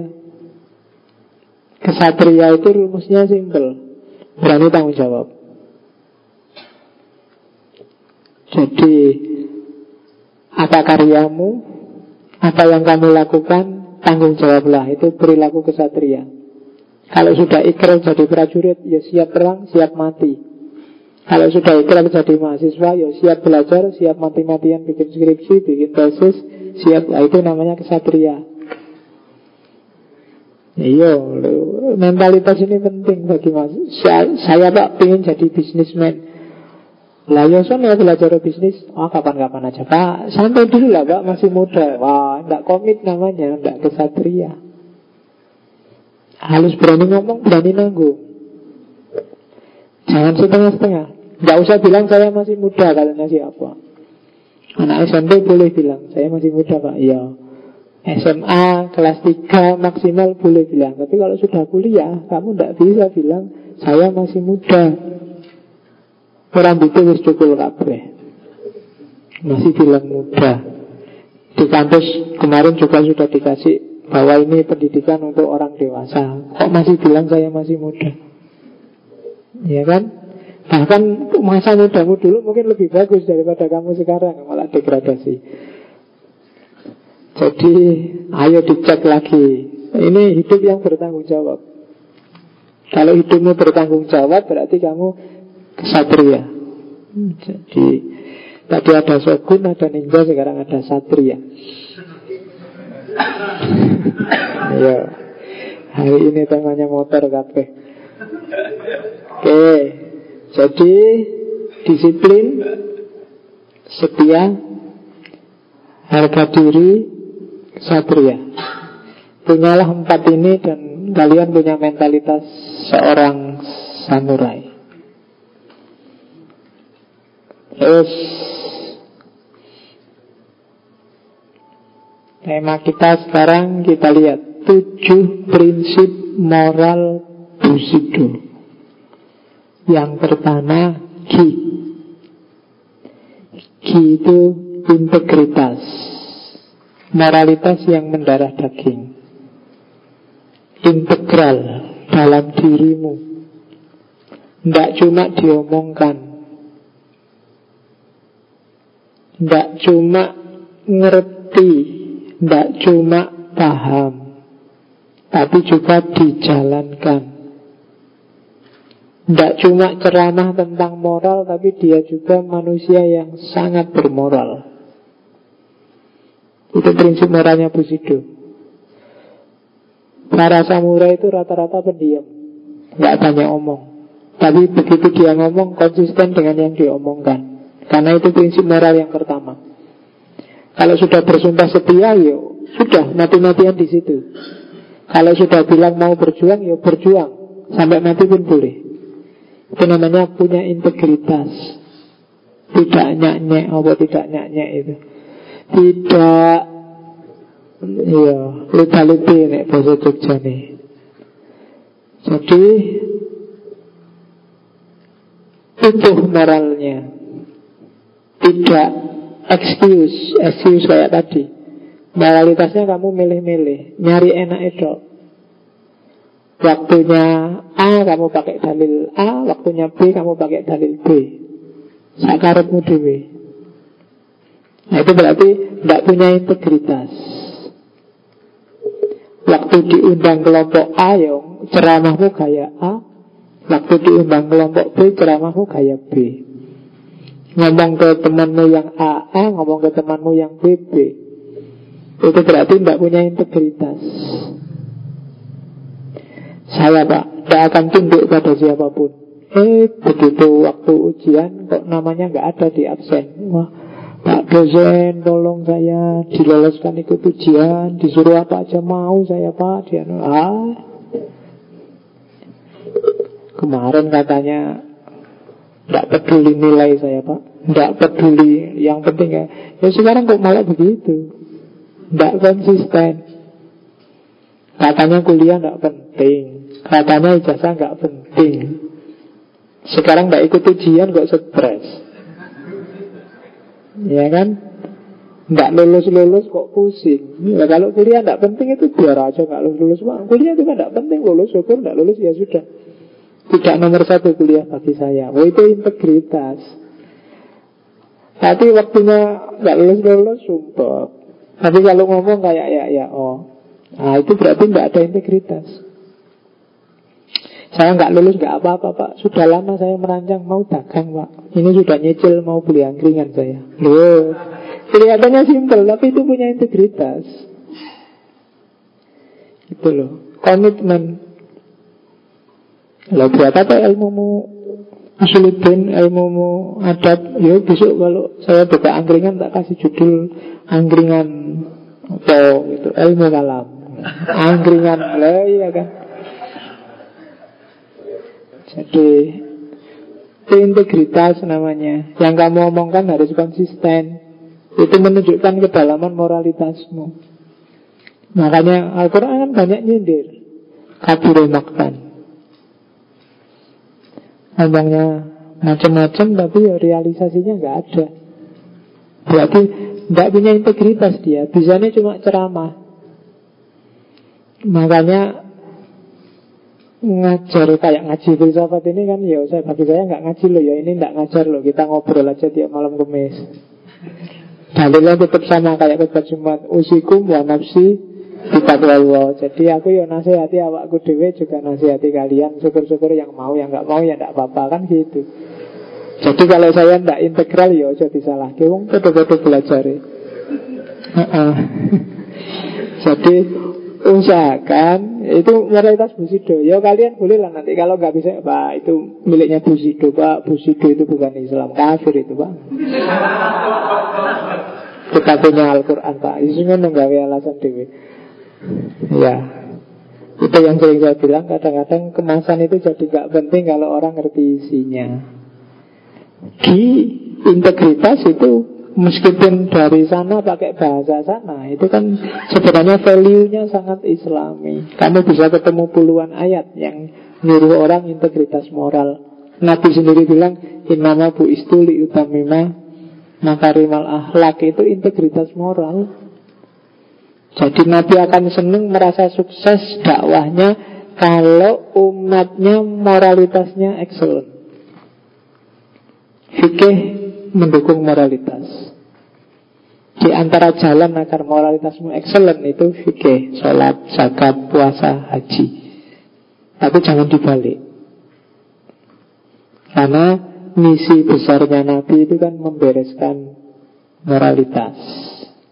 Kesatria itu rumusnya simpel. Berani tanggung jawab. Jadi apa karyamu, apa yang kamu lakukan, tanggung jawablah. Itu perilaku kesatria. Kalau sudah ikrar jadi prajurit, ya siap perang, siap mati. Kalau sudah ikrar jadi mahasiswa, ya siap belajar, siap mati-matian bikin skripsi, bikin tesis, siap. Nah, itu namanya kesatria. Iya, mentalitas ini penting bagi mas. Saya, saya pak ingin jadi bisnismen. Lah ya ya belajar bisnis. Oh kapan-kapan aja pak. Santai dulu lah pak, masih muda. Wah, tidak komit namanya, tidak kesatria. Halus berani ngomong, berani nanggung. Jangan setengah-setengah. Tidak usah bilang saya masih muda katanya siapa. Anak SMP boleh bilang saya masih muda pak. Iya. SMA kelas 3 maksimal boleh bilang Tapi kalau sudah kuliah Kamu tidak bisa bilang Saya masih muda Orang itu harus cukup kabeh Masih bilang muda Di kampus kemarin juga sudah dikasih Bahwa ini pendidikan untuk orang dewasa. Kok masih bilang saya masih muda? Ya kan? Bahkan masa mudamu dulu mungkin lebih bagus daripada kamu sekarang Malah degradasi. Jadi ayo dicek lagi. Ini hidup yang bertanggung jawab. Kalau hidupmu bertanggung jawab Berarti kamu kesatria. Jadi Tadi ada shogun, ada ninja Sekarang ada satria Ya. Hari ini temanya motor kafe Oke. Jadi Disiplin Setia Harga diri Satria. Punyalah empat ini dan kalian punya mentalitas seorang samurai. Terus Tema kita sekarang kita lihat Tujuh prinsip moral Bushido. Yang pertama Ki Ki itu integritas. Moralitas yang mendarah daging. Integral dalam dirimu. Tidak cuma diomongkan. Tidak cuma ngerti tidak cuma paham tapi juga dijalankan tidak cuma ceramah tentang moral Tapi dia juga manusia yang sangat bermoral itu prinsip moralnya Bushido. Para samurai itu rata-rata pendiam, nggak banyak omong. Tapi begitu dia ngomong konsisten dengan yang diomongkan. Karena itu prinsip moral yang pertama. Kalau sudah bersumpah setia, ya sudah mati-matian di situ. Kalau sudah bilang mau berjuang, ya berjuang sampai mati pun boleh. Itu namanya punya integritas. Tidak nyak-nyek, apa tidak nyak-nyek itu tidak iya lupa-lupa nek bahasa Jogja nih jadi itu moralnya tidak excuse excuse kayak tadi. Moralitasnya kamu milih-milih nyari enak itu. Waktunya A kamu pakai dalil A waktunya B kamu pakai dalil B. Sakarepmu dewe Nah itu berarti tidak punya integritas. Waktu diundang kelompok A yang ceramahmu kayak A. Waktu diundang kelompok B ceramahmu kayak B Ngomong ke temanmu yang A A Ngomong ke temanmu yang B B. Itu berarti tidak punya integritas. Saya pak Tidak akan tunduk pada siapa pun. Eh begitu waktu ujian Kok namanya nggak ada di absen? Wah Pak dosen tolong saya diloloskan ikut ujian Disuruh apa aja mau saya pak Dia ah Kemarin katanya Tidak peduli nilai saya pak. Tidak peduli. Yang penting ya Ya sekarang kok malah begitu? Tidak konsisten. Katanya kuliah tidak penting. Katanya ijazah nggak penting. Sekarang tidak ikut ujian kok stres. Ya kan? Nggak lulus-lulus kok pusing. Ya, Kalau kuliah nggak penting itu biar aja nggak lulus-lulus. Kuliah itu kan nggak penting. Lulus syukur nggak lulus ya sudah Tidak nomor satu kuliah bagi saya. Oh itu integritas. Tapi waktunya nggak lulus-lulus sumpah. Tapi kalau ngomong kayak ya ya oh. Nah itu berarti nggak ada integritas. Saya nggak lulus nggak apa-apa pak. Sudah lama saya merancang mau dagang pak. Ini sudah nyicil mau beli angkringan saya. Loh Kelihatannya simpel, tapi itu punya integritas. Itu loh, komitmen. Kalau buat apa ilmumu? Usuluddin, ilmumu adat Ya besok kalau saya buka angkringan Tak kasih judul angkringan Atau itu ilmu kalam. Angkringan. Lah iya kan? Jadi Itu integritas namanya. Yang kamu omongkan harus konsisten. Itu menunjukkan kedalaman moralitasmu. Makanya Al-Quran kan banyak nyindir. Kabur makan Ngomongnya macam-macam Tapi ya realisasinya nggak ada. Berarti nggak punya integritas dia. Bisanya cuma ceramah. Makanya ngajar kayak ngaji filsafat ini kan ya saya bagi saya nggak ngaji loh ya ini nggak ngajar loh. Kita ngobrol aja tiap malam kemis. Dalilnya tetap sama kayak khutbah Jumat. Usikum wa nafsi Allah Jadi aku ya nasihati awakku dewe juga nasihati kalian. Syukur-syukur yang mau Yang nggak mau ya nggak apa-apa. Kan gitu. Jadi kalau saya nggak integral ya jadi salah Wong betul-betul belajar Jadi usahakan. Itu moralitas Busido ya kalian boleh lah nanti. Kalau nggak bisa pak itu miliknya Busido pak. Busido itu bukan Islam. Kafir itu pak. Kita punya Al-Quran pak. Isinya nggak alasan dewi ya. Itu yang sering saya bilang kadang-kadang kemasan itu jadi nggak penting kalau orang ngerti isinya. Di integritas itu Meskipun dari sana pakai bahasa sana Itu kan sebenarnya value-nya sangat islami. Kamu bisa ketemu puluhan ayat Yang nyuruh orang integritas moral. Nabi sendiri bilang Innama bu istuli utamima Makarimal ahlak. Itu integritas moral Jadi Nabi akan senang merasa sukses dakwahnya Kalau umatnya moralitasnya excellent Fikih mendukung moralitas di antara jalan agar moralitasmu excellent itu fikih, sholat, zakat, puasa, haji. Tapi jangan dibalik. Karena misi besarnya Nabi itu kan membereskan moralitas.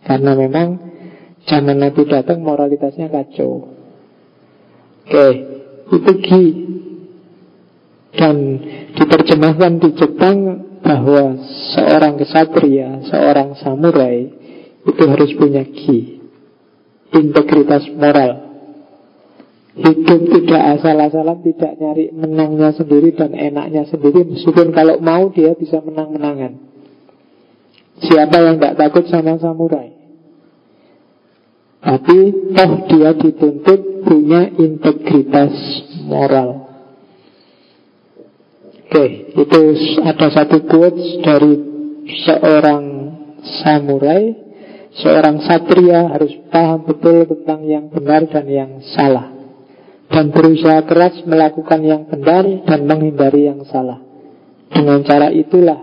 Karena memang zaman Nabi datang moralitasnya kacau. Oke, itu Ki. Dan diterjemahkan di Jepang bahwa seorang kesatria, seorang samurai itu harus punya ki, integritas moral. Hidup tidak asal-asalan, tidak nyari menangnya sendiri dan enaknya sendiri, meskipun kalau mau dia bisa menang-menangan. Siapa yang tidak takut sama samurai? Tapi toh dia dituntut punya integritas moral. Oke, itu ada satu quotes dari seorang samurai. Seorang satria harus paham betul tentang yang benar dan yang salah. Dan berusaha keras melakukan yang benar dan menghindari yang salah. Dengan cara itulah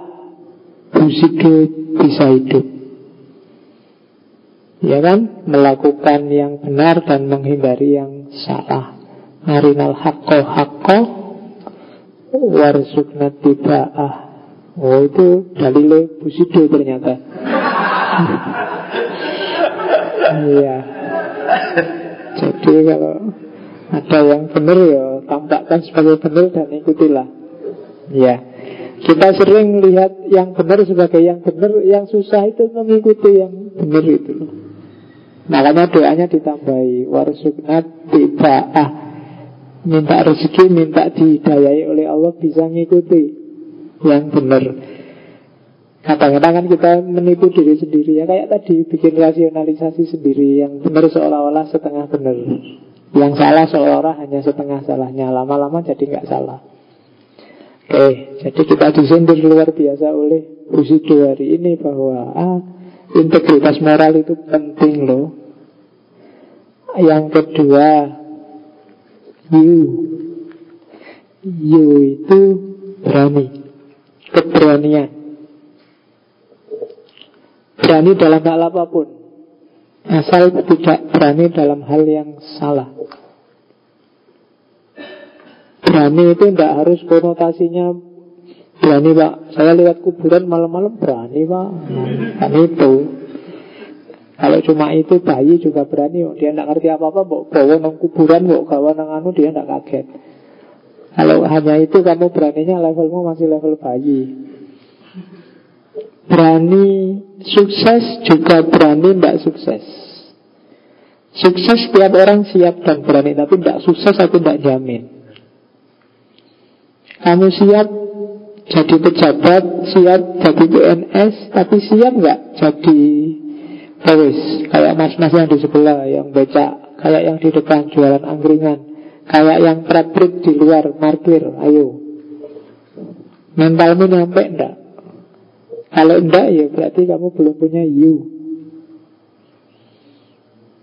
Bushido bisa hidup Ya kan? Melakukan yang benar dan menghindari yang salah. Marinal hakko hakko Warsukna ah Oh itu dalile Busido ternyata. Iya. Jadi kalau ada yang benar ya tampakkan sebagai benar dan ikutilah. Ya kita sering lihat yang benar sebagai yang benar Yang susah itu mengikuti yang benar itu Makanya doanya ditambahi Warsukna ah minta rezeki, minta dihidayai oleh Allah bisa ngikuti yang benar. Kadang-kadang kan kita menipu diri sendiri ya Kayak tadi bikin rasionalisasi sendiri. Yang benar seolah-olah setengah benar. Yang salah seolah-olah hanya setengah salahnya. Lama-lama jadi nggak salah. Oke, jadi kita disindir luar biasa oleh Busido hari ini Bahwa ah, Integritas moral itu penting loh. Yang kedua, you. You itu berani. Keberanian. Berani dalam hal apa pun. Asal tidak berani dalam hal yang salah. Berani itu tidak harus konotasinya Berani pak Saya lewat kuburan malam-malam berani pak Kan itu Kalau cuma itu bayi juga berani Dia tidak ngerti apa-apa Bawa nang kuburan Bawa nang anu Dia tidak kaget. Kalau hanya itu kamu beraninya levelmu masih level bayi. Berani sukses juga berani tidak sukses. Sukses setiap orang siap dan berani Tapi tidak sukses aku tidak jamin. Kamu siap jadi pejabat, siap jadi PNS, tapi siap nggak jadi Pawis, kayak mas-mas yang di sebelah, yang becak, kayak yang di depan jualan angkringan, kayak yang praktik di luar markir, ayo. Mentalmu nyampe enggak? Kalau enggak ya berarti kamu belum punya you.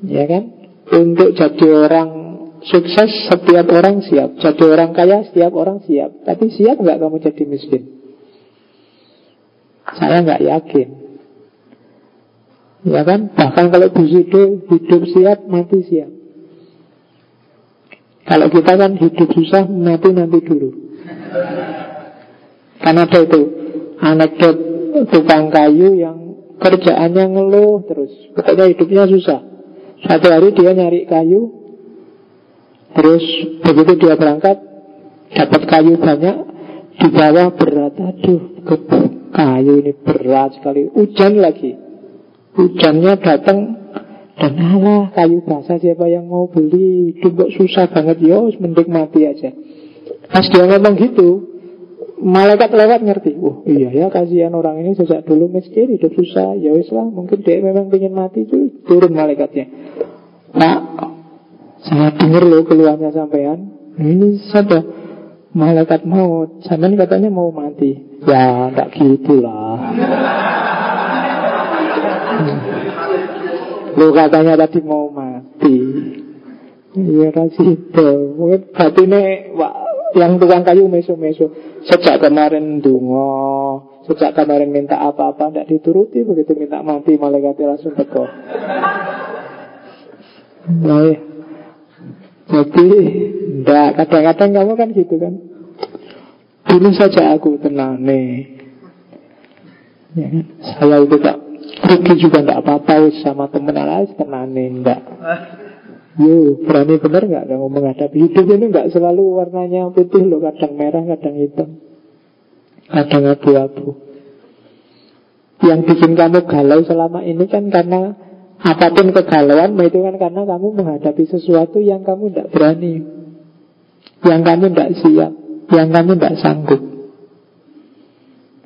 Ya kan? Untuk jadi orang Sukses setiap orang siap Jadi orang kaya setiap orang siap Tapi siap nggak kamu jadi miskin? Saya nggak yakin Ya kan? Bahkan kalau Busido hidup siap, mati siap. Kalau kita kan hidup susah, mati nanti dulu. Karena ada itu Anekdot tukang kayu yang kerjaannya ngeluh terus. Pokoknya hidupnya susah. Satu hari dia nyari kayu Terus begitu dia berangkat Dapat kayu banyak Di bawah berat. Aduh kayu ini berat sekali. Hujan lagi Hujannya datang Dan Allah kayu basah siapa yang mau beli Itu susah banget Yo mending mati aja Pas dia ngomong gitu Malaikat lewat ngerti Oh iya ya kasihan orang ini sejak dulu miskin Hidup susah Ya wis lah mungkin dia memang ingin mati itu Turun malaikatnya Nah saya dengar loh keluarnya sampean. Ini saja malaikat maut. Sampean katanya mau mati. Ya, tak gitulah. Lo katanya tadi mau mati. Iya kasih. Mungkin batinnya yang tukang kayu meso-meso. Sejak kemarin dungo, sejak kemarin minta apa-apa tidak dituruti begitu minta mati malaikatnya langsung teko. Ya. Jadi, enggak, kadang-kadang kamu kan gitu kan. Dulu saja aku tenang nih. Ya kan? Saya itu tak rugi juga enggak apa-apa sama temen alas tenang nih, enggak. Yo, berani benar nggak kamu menghadapi hidup ini nggak selalu warnanya putih loh, kadang merah, kadang hitam, kadang abu-abu. Yang bikin kamu galau selama ini kan karena Apa pun kegalauan itu kan karena kamu menghadapi sesuatu yang kamu tidak berani. Yang kamu tidak siap Yang kamu tidak sanggup.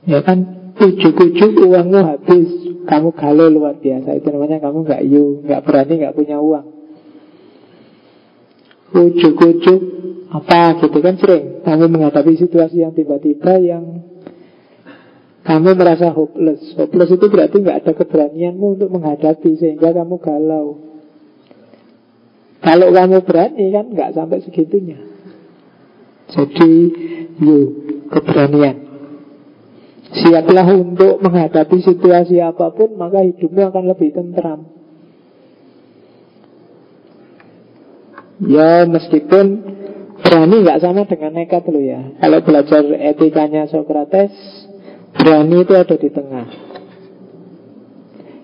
Ya kan Ujuk-ujuk uangmu habis. Kamu galau luar biasa. Itu namanya kamu nggak you nggak berani, nggak punya uang. Ujuk-ujuk Apa gitu kan sering? Kamu menghadapi situasi yang tiba-tiba Yang kamu merasa hopeless. Hopeless itu berarti nggak ada keberanianmu untuk menghadapi Sehingga kamu galau. Kalau kamu berani kan nggak sampai segitunya. Jadi yuk keberanian Siaplah untuk menghadapi situasi apa pun Maka hidupmu akan lebih tentram. Ya meskipun berani nggak sama dengan nekat loh ya. Kalau belajar etikanya Socrates Berani itu ada di tengah.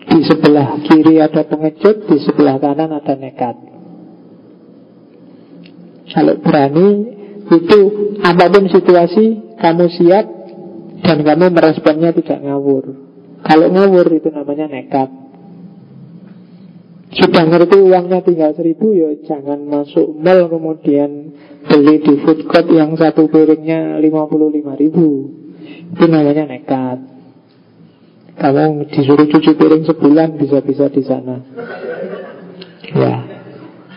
Di sebelah kiri ada pengecut Di sebelah kanan ada nekat. Kalau berani Itu apa pun situasi Kamu siap Dan kamu meresponnya tidak ngawur Kalau ngawur itu namanya nekat sudah ngerti uangnya tinggal seribu ya jangan masuk mall kemudian beli di food court yang satu piringnya lima puluh lima ribu itu namanya nekat. Kamu disuruh cuci piring sebulan bisa-bisa di sana. Ya.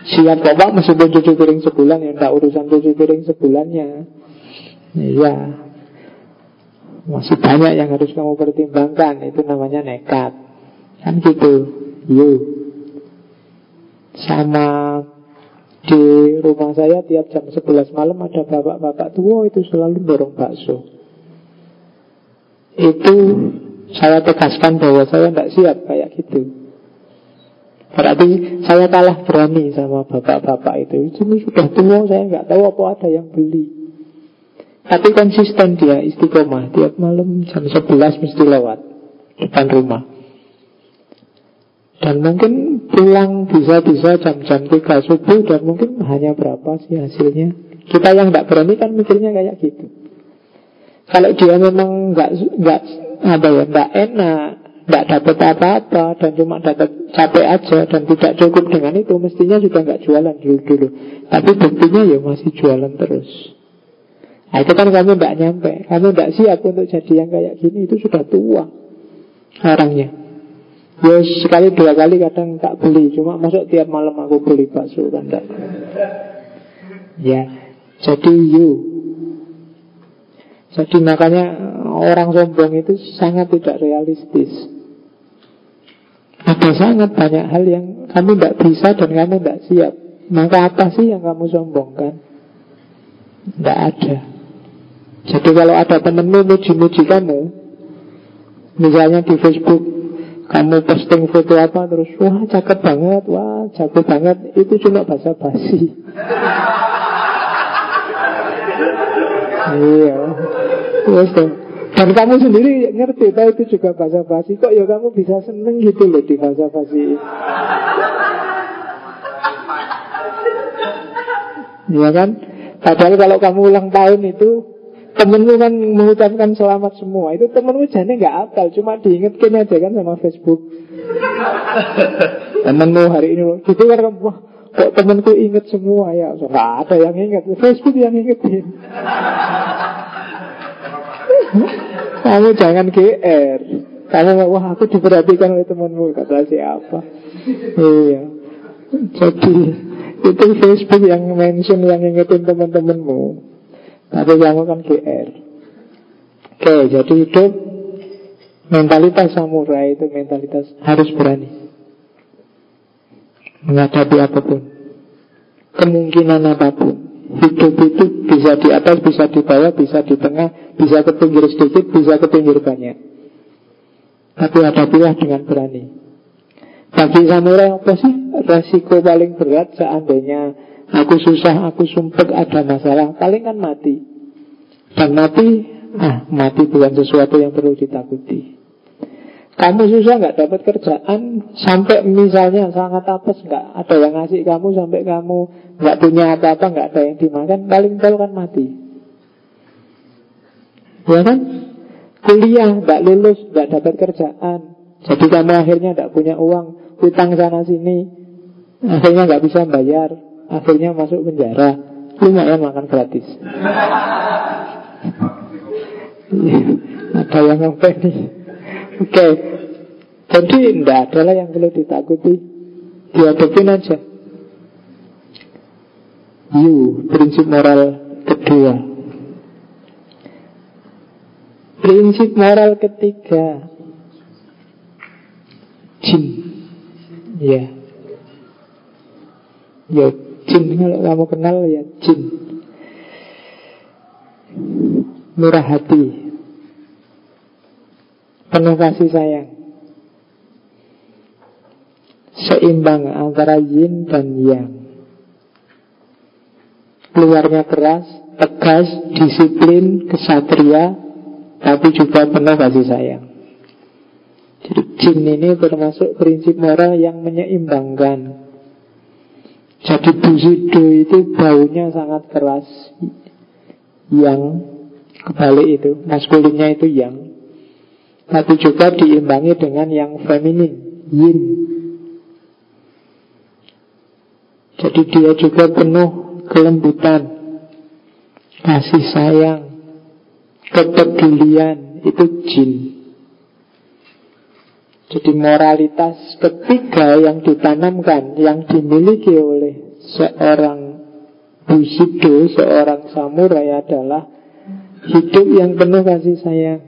Siap kok Pak meskipun cuci piring sebulan ya enggak urusan cuci piring sebulannya. Iya. Masih banyak yang harus kamu pertimbangkan Itu namanya nekat Kan gitu. You. Sama di rumah saya tiap jam 11 malam ada bapak-bapak tua itu selalu dorong bakso. Itu saya tegaskan bahwa saya tidak siap kayak gitu. Berarti saya kalah berani sama bapak-bapak itu. Ini sudah tua, saya nggak tahu apa ada yang beli. Tapi konsisten dia istiqomah. Tiap malam jam 11 mesti lewat depan rumah. Dan mungkin pulang bisa-bisa jam-jam 3 subuh dan mungkin hanya berapa sih hasilnya. Kita yang tidak berani kan mikirnya kayak gitu. Kalau dia memang nggak nggak apa ya nggak enak, nggak dapat apa-apa dan cuma dapat capek aja dan tidak cukup dengan itu, mestinya juga nggak jualan dulu dulu. Tapi buktinya ya masih jualan terus. Nah, itu kan kamu tidak nyampe, kamu tidak siap untuk jadi yang kayak gini. Itu sudah tua orangnya. Ya sekali dua kali kadang tak beli. Cuma masuk tiap malam aku beli bakso kan tak. Ya Jadi you. Jadi makanya Orang sombong itu sangat tidak realistis. Ada sangat banyak hal yang Kamu tidak bisa dan kamu tidak siap. Maka apa sih yang kamu sombongkan? Tidak ada Jadi kalau ada temenmu muji-muji kamu Misalnya di Facebook kamu posting foto apa terus Wah cakep banget Wah cakep banget. Itu cuma bahasa basi Iya Yes, dan kamu sendiri ngerti tahu itu juga bahasa basi Kok ya kamu bisa seneng gitu loh di bahasa basi Iya kan? Padahal kalau kamu ulang tahun itu Temenmu kan mengucapkan selamat semua. Itu temenmu jane nggak akal Cuma diingetkan aja kan sama Facebook. Temenmu hari ini Gitu kan wah Kok temenku inget semua ya? So, Nggak ada yang inget Facebook yang ingetin. Kamu jangan GR Kamu wah aku diperhatikan oleh temenmu Kata siapa? Iya. Jadi itu Facebook yang mention yang ingetin teman-temanmu tapi kamu kan GR Oke, jadi hidup Mentalitas samurai itu mentalitas harus berani. Menghadapi apa pun. Kemungkinan apa pun. Hidup itu bisa di atas, bisa di bawah, bisa di tengah Bisa ke pinggir sedikit, bisa ke pinggir banyak. Tapi hadapilah dengan berani. Bagi samurai apa sih? Resiko paling berat seandainya Aku susah, aku sumpek, ada masalah. Paling kan mati. Dan mati, ah mati bukan sesuatu yang perlu ditakuti. Kamu susah nggak dapat kerjaan? Sampai misalnya sangat apes nggak? Ada yang ngasih kamu Sampai kamu nggak punya apa-apa nggak ada yang dimakan Paling tol kan mati. Ya kan? Kuliah nggak lulus, nggak dapat kerjaan. Jadi kamu akhirnya nggak punya uang Hutang sana sini Akhirnya nggak bisa bayar Akhirnya masuk penjara. Lumayan makan gratis. Ada yang Oke. Okay. Jadi tidak adalah yang perlu ditakuti. Dihadapin aja. You Prinsip moral kedua. Prinsip moral ketiga. Jin. Ya. Yeah. Jin. Kalau kamu kenal ya jin. Murah hati. Penuh kasih sayang. Seimbang antara yin dan yang. Keluarnya keras, tegas, disiplin, kesatria Tapi juga penuh kasih sayang. Jadi jin ini termasuk prinsip moral yang menyeimbangkan jadi busido itu baunya sangat keras. Yang kebalik itu Maskulinnya itu yang. Tapi juga diimbangi dengan yang feminin Yin. Jadi dia juga penuh kelembutan Kasih sayang Kepedulian Itu jin jadi moralitas ketiga yang ditanamkan, yang dimiliki oleh seorang Bushido, seorang samurai adalah hidup yang penuh kasih sayang.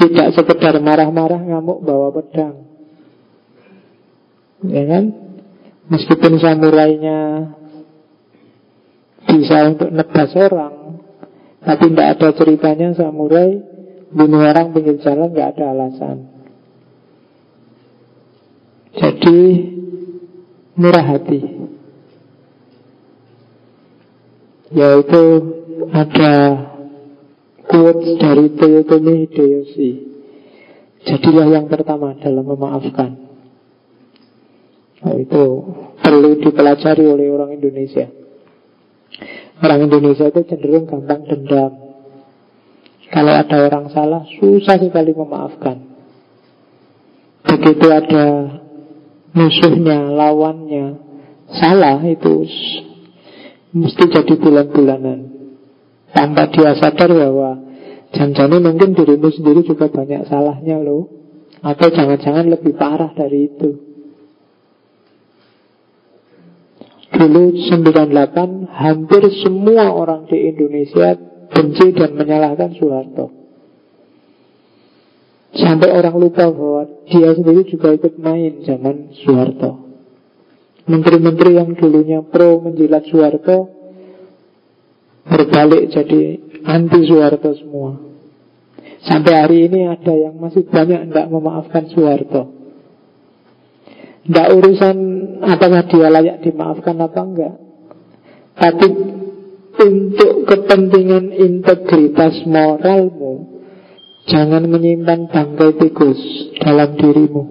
Tidak sekedar marah-marah ngamuk bawa pedang Ya kan? Meskipun samurainya bisa untuk nebas orang Tapi tidak ada ceritanya samurai bunuh orang pinggir jalan nggak ada alasan. Jadi murah hati. Yaitu ada quotes dari Toyotomi Hideyoshi. Jadilah yang pertama dalam memaafkan. Nah, Itu perlu dipelajari oleh orang Indonesia. Orang Indonesia itu cenderung gampang dendam Kalau ada orang salah Susah sekali memaafkan. Begitu ada Musuhnya, lawannya Salah itu Mesti jadi bulan-bulanan. Tanpa dia sadar bahwa Jangan mungkin dirimu sendiri juga banyak salahnya loh Atau jangan-jangan lebih parah dari itu. Dulu 98 Hampir semua orang di Indonesia Benci dan menyalahkan Soeharto Sampai orang lupa bahwa Dia sendiri juga ikut main zaman Soeharto Menteri-menteri yang dulunya pro menjilat Soeharto berbalik jadi anti Soeharto semua. Sampai hari ini ada yang masih banyak tidak memaafkan Soeharto. Tidak urusan apakah dia layak dimaafkan apa enggak. Tapi untuk kepentingan integritas moralmu, jangan menyimpan bangkai tikus dalam dirimu.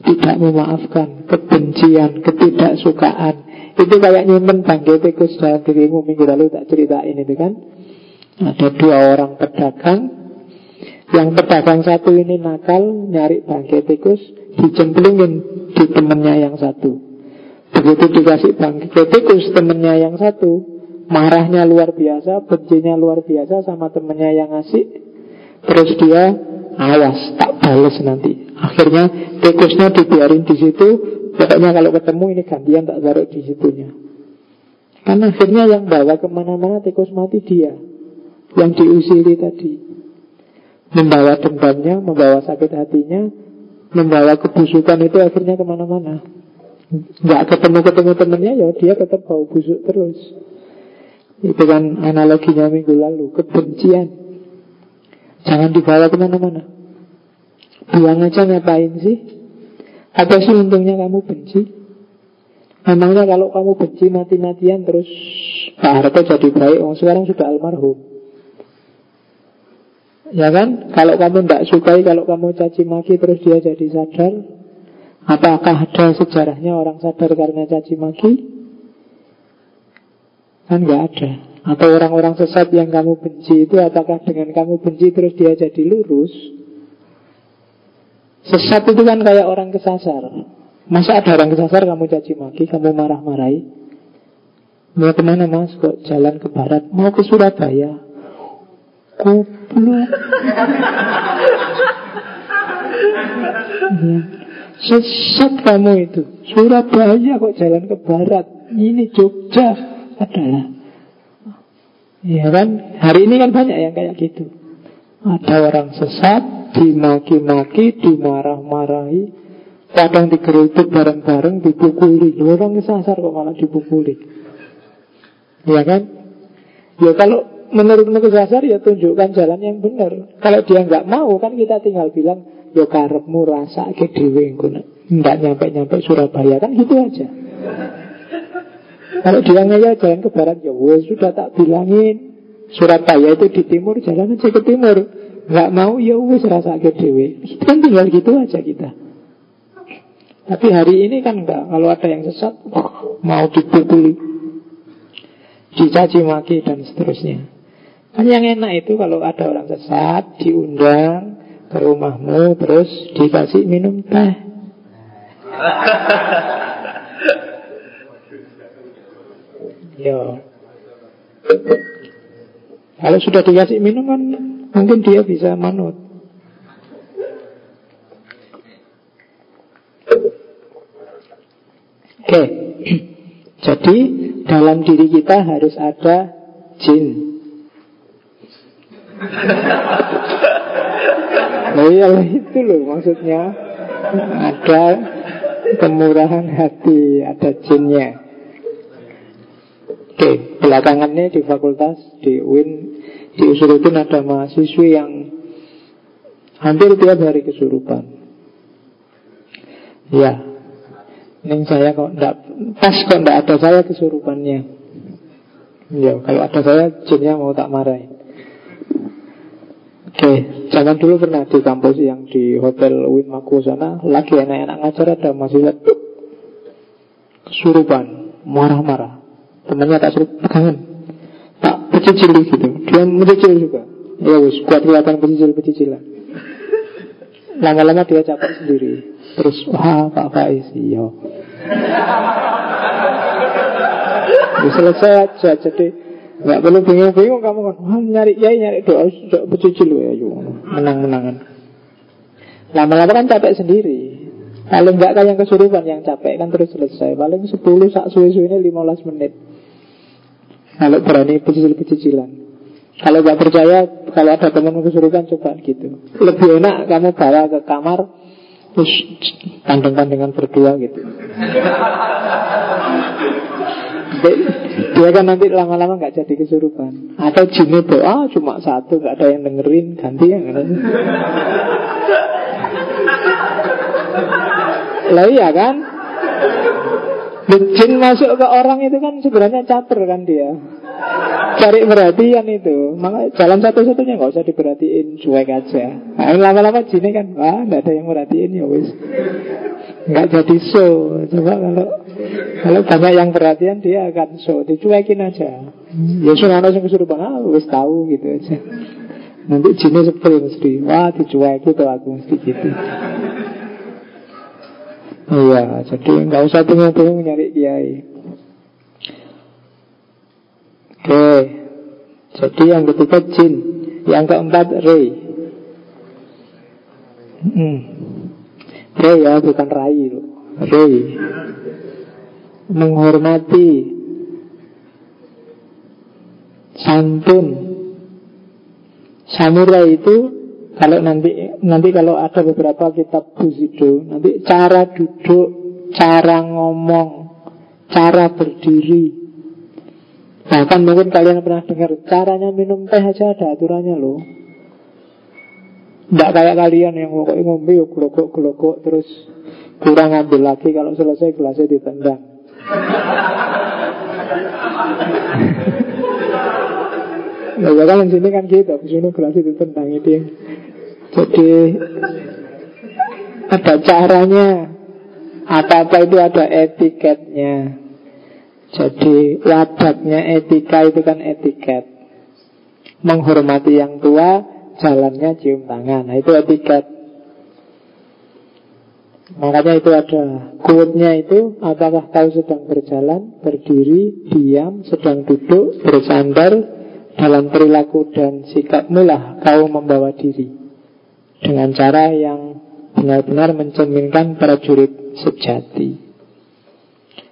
Tidak memaafkan kebencian, ketidaksukaan, itu kayak nyimpen bangkai tikus dalam dirimu Minggu lalu tak ceritain itu kan? Ada dua orang pedagang. Yang pedagang satu ini nakal Nyari bangkai tikus Dicemplungin di temennya yang satu. Begitu dikasih bangkai tikus temennya yang satu Marahnya luar biasa Bencinya luar biasa sama temennya yang asik Terus dia Awas, tak balas nanti Akhirnya tikusnya dibiarin di situ Pokoknya kalau ketemu ini gantian tak taruh di situnya. Karena akhirnya yang bawa ke mana-mana tikus mati dia. Yang diusiri tadi. Membawa dendamnya, membawa sakit hatinya, membawa kebusukan itu akhirnya ke mana-mana. Nggak ketemu-ketemu temennya, ya dia tetap bawa busuk terus. Itu kan analoginya minggu lalu, kebencian. Jangan dibawa ke mana-mana. Buang aja ngapain sih? Apa sih untungnya kamu benci? Memangnya kalau kamu benci mati-matian terus Pak Harto jadi baik, oh, sekarang sudah almarhum. Ya kan? Kalau kamu tidak sukai, kalau kamu caci maki terus dia jadi sadar, apakah ada sejarahnya orang sadar karena caci maki? Kan nggak ada. Atau orang-orang sesat yang kamu benci itu apakah dengan kamu benci terus dia jadi lurus? Sesat itu kan kayak orang kesasar Masa ada orang kesasar kamu caci maki Kamu marah-marahi Mau ke mana mas? Kok jalan ke barat? Mau ke Surabaya Goblok ya. Sesat kamu itu Surabaya kok jalan ke barat Ini Jogja Adalah Ya kan Hari ini kan banyak yang kayak gitu Ada orang sesat dimaki-maki, dimarah-marahi, kadang digeruduk bareng-bareng, dipukuli. Orang sasar kok malah dipukuli. Ya kan? Ya kalau menurutmu kesasar ya tunjukkan jalan yang benar. Kalau dia nggak mau kan kita tinggal bilang ya karepmu rasa ke dewe nggak nyampe-nyampe Surabaya kan gitu aja. Kalau dia ngeyel jalan ke barat ya wes sudah tak bilangin Surabaya itu di timur jalan aja ke timur nggak mau ya wis rasa ke dewe. Kan tinggal gitu aja kita. Tapi hari ini kan enggak. Kalau ada yang sesat, mau dipukuli, dicaci maki dan seterusnya. Kan yang enak itu kalau ada orang sesat diundang ke rumahmu terus dikasih minum teh. Yo. Kalau sudah dikasih minum kan Mungkin dia bisa manut. Oke. Jadi dalam diri kita harus ada jin. Ya itu loh maksudnya. Ada kemurahan hati Ada jinnya Oke, belakangan ini di fakultas Di UIN Di Usuludin ada mahasiswi yang Hampir tiap hari kesurupan. Ya Ini saya kok enggak, Pas kok enggak ada saya kesurupannya. Ya, kalau ada saya jinnya mau tak marahin Oke, zaman dulu pernah di kampus yang di hotel Win Maku sana Lagi enak-enak ngajar ada mahasiswa. Kesurupan Marah-marah Temannya tak suruh pegangan. Tak pecicil gitu Dia mencicil juga. Ya wis, kuat kelihatan pecicil-pecicilan Lama-lama dia capek sendiri. Terus, wah Pak Faiz Iya. Selesai aja Jadi Gak perlu bingung-bingung kamu kan. Wah, nyari ya nyari doa, doa bercuci lu ya. Menang-menangan. Lama-lama kan capek sendiri. Paling enggak kayak yang kesurupan yang capek kan terus selesai. Paling 10 sak suwe-suwe ini 15 menit Kalau berani pecicil-pecicilan Kalau nggak percaya Kalau ada teman kesurupan coba gitu. Lebih enak kamu bawa ke kamar Terus pandang-pandangan berdua gitu. Dia kan nanti lama-lama nggak jadi kesurupan. Atau jinnya doa cuma satu nggak ada yang dengerin Ganti yang Lah iya kan Jin masuk ke orang itu kan sebenarnya caper kan dia. Cari perhatian itu. Maka jalan satu-satunya nggak usah diperhatiin Cuek aja. Nah, Lama-lama jinnya kan Wah nggak ada yang merhatiin ya wis. Nggak jadi show. Coba kalau kalau banyak yang perhatian dia akan show. Dicuekin aja. Ya sudah yang kesurupan Ah wis tahu gitu aja. Nanti jinnya sepuluh mesti Wah dicuekin tuh aku mesti gitu Iya, jadi nggak usah bingung-bingung nyari kiai. Oke, jadi yang ketiga jin, yang keempat ray. Hmm. Ray ya, bukan rai loh. Ray. Menghormati santun. Samurai itu kalau nanti nanti kalau ada beberapa kitab Bushido, nanti cara duduk, cara ngomong, cara berdiri. Bahkan mungkin kalian pernah dengar caranya minum teh aja ada aturannya loh. Tidak kayak kalian yang pokoknya ngombe yuk gelogok-gelogok terus kurang ambil lagi kalau selesai gelasnya ditendang. Nah, kalau sini kan gitu, di sini gelasnya ditendang itu jadi ada caranya. Apa-apa itu ada etiketnya. Jadi wadatnya etika itu kan etiket. Menghormati yang tua Jalannya cium tangan. Nah itu etiket. Makanya itu ada quote-nya itu Apakah kau sedang berjalan, berdiri, diam, sedang duduk, bersandar Dalam perilaku dan sikapmu lah kau membawa diri dengan cara yang benar-benar mencerminkan prajurit sejati.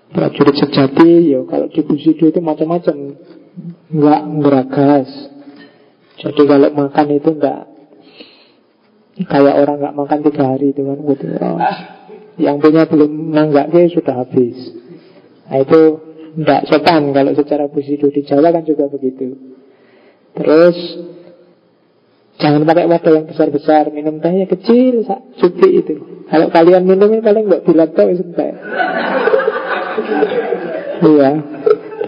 Prajurit sejati, ya kalau di Busido itu macam-macam, nggak ngeragas. Jadi kalau makan itu nggak kayak orang nggak makan tiga hari itu kan, gitu. Oh, yang punya belum nanggaknya sudah habis. Nah itu nggak sopan kalau secara Busido di Jawa kan juga begitu. Terus Jangan pakai wadah yang besar-besar Minum tehnya kecil, cukup itu. Kalau kalian minum ini paling nggak bilang tau sampai Iya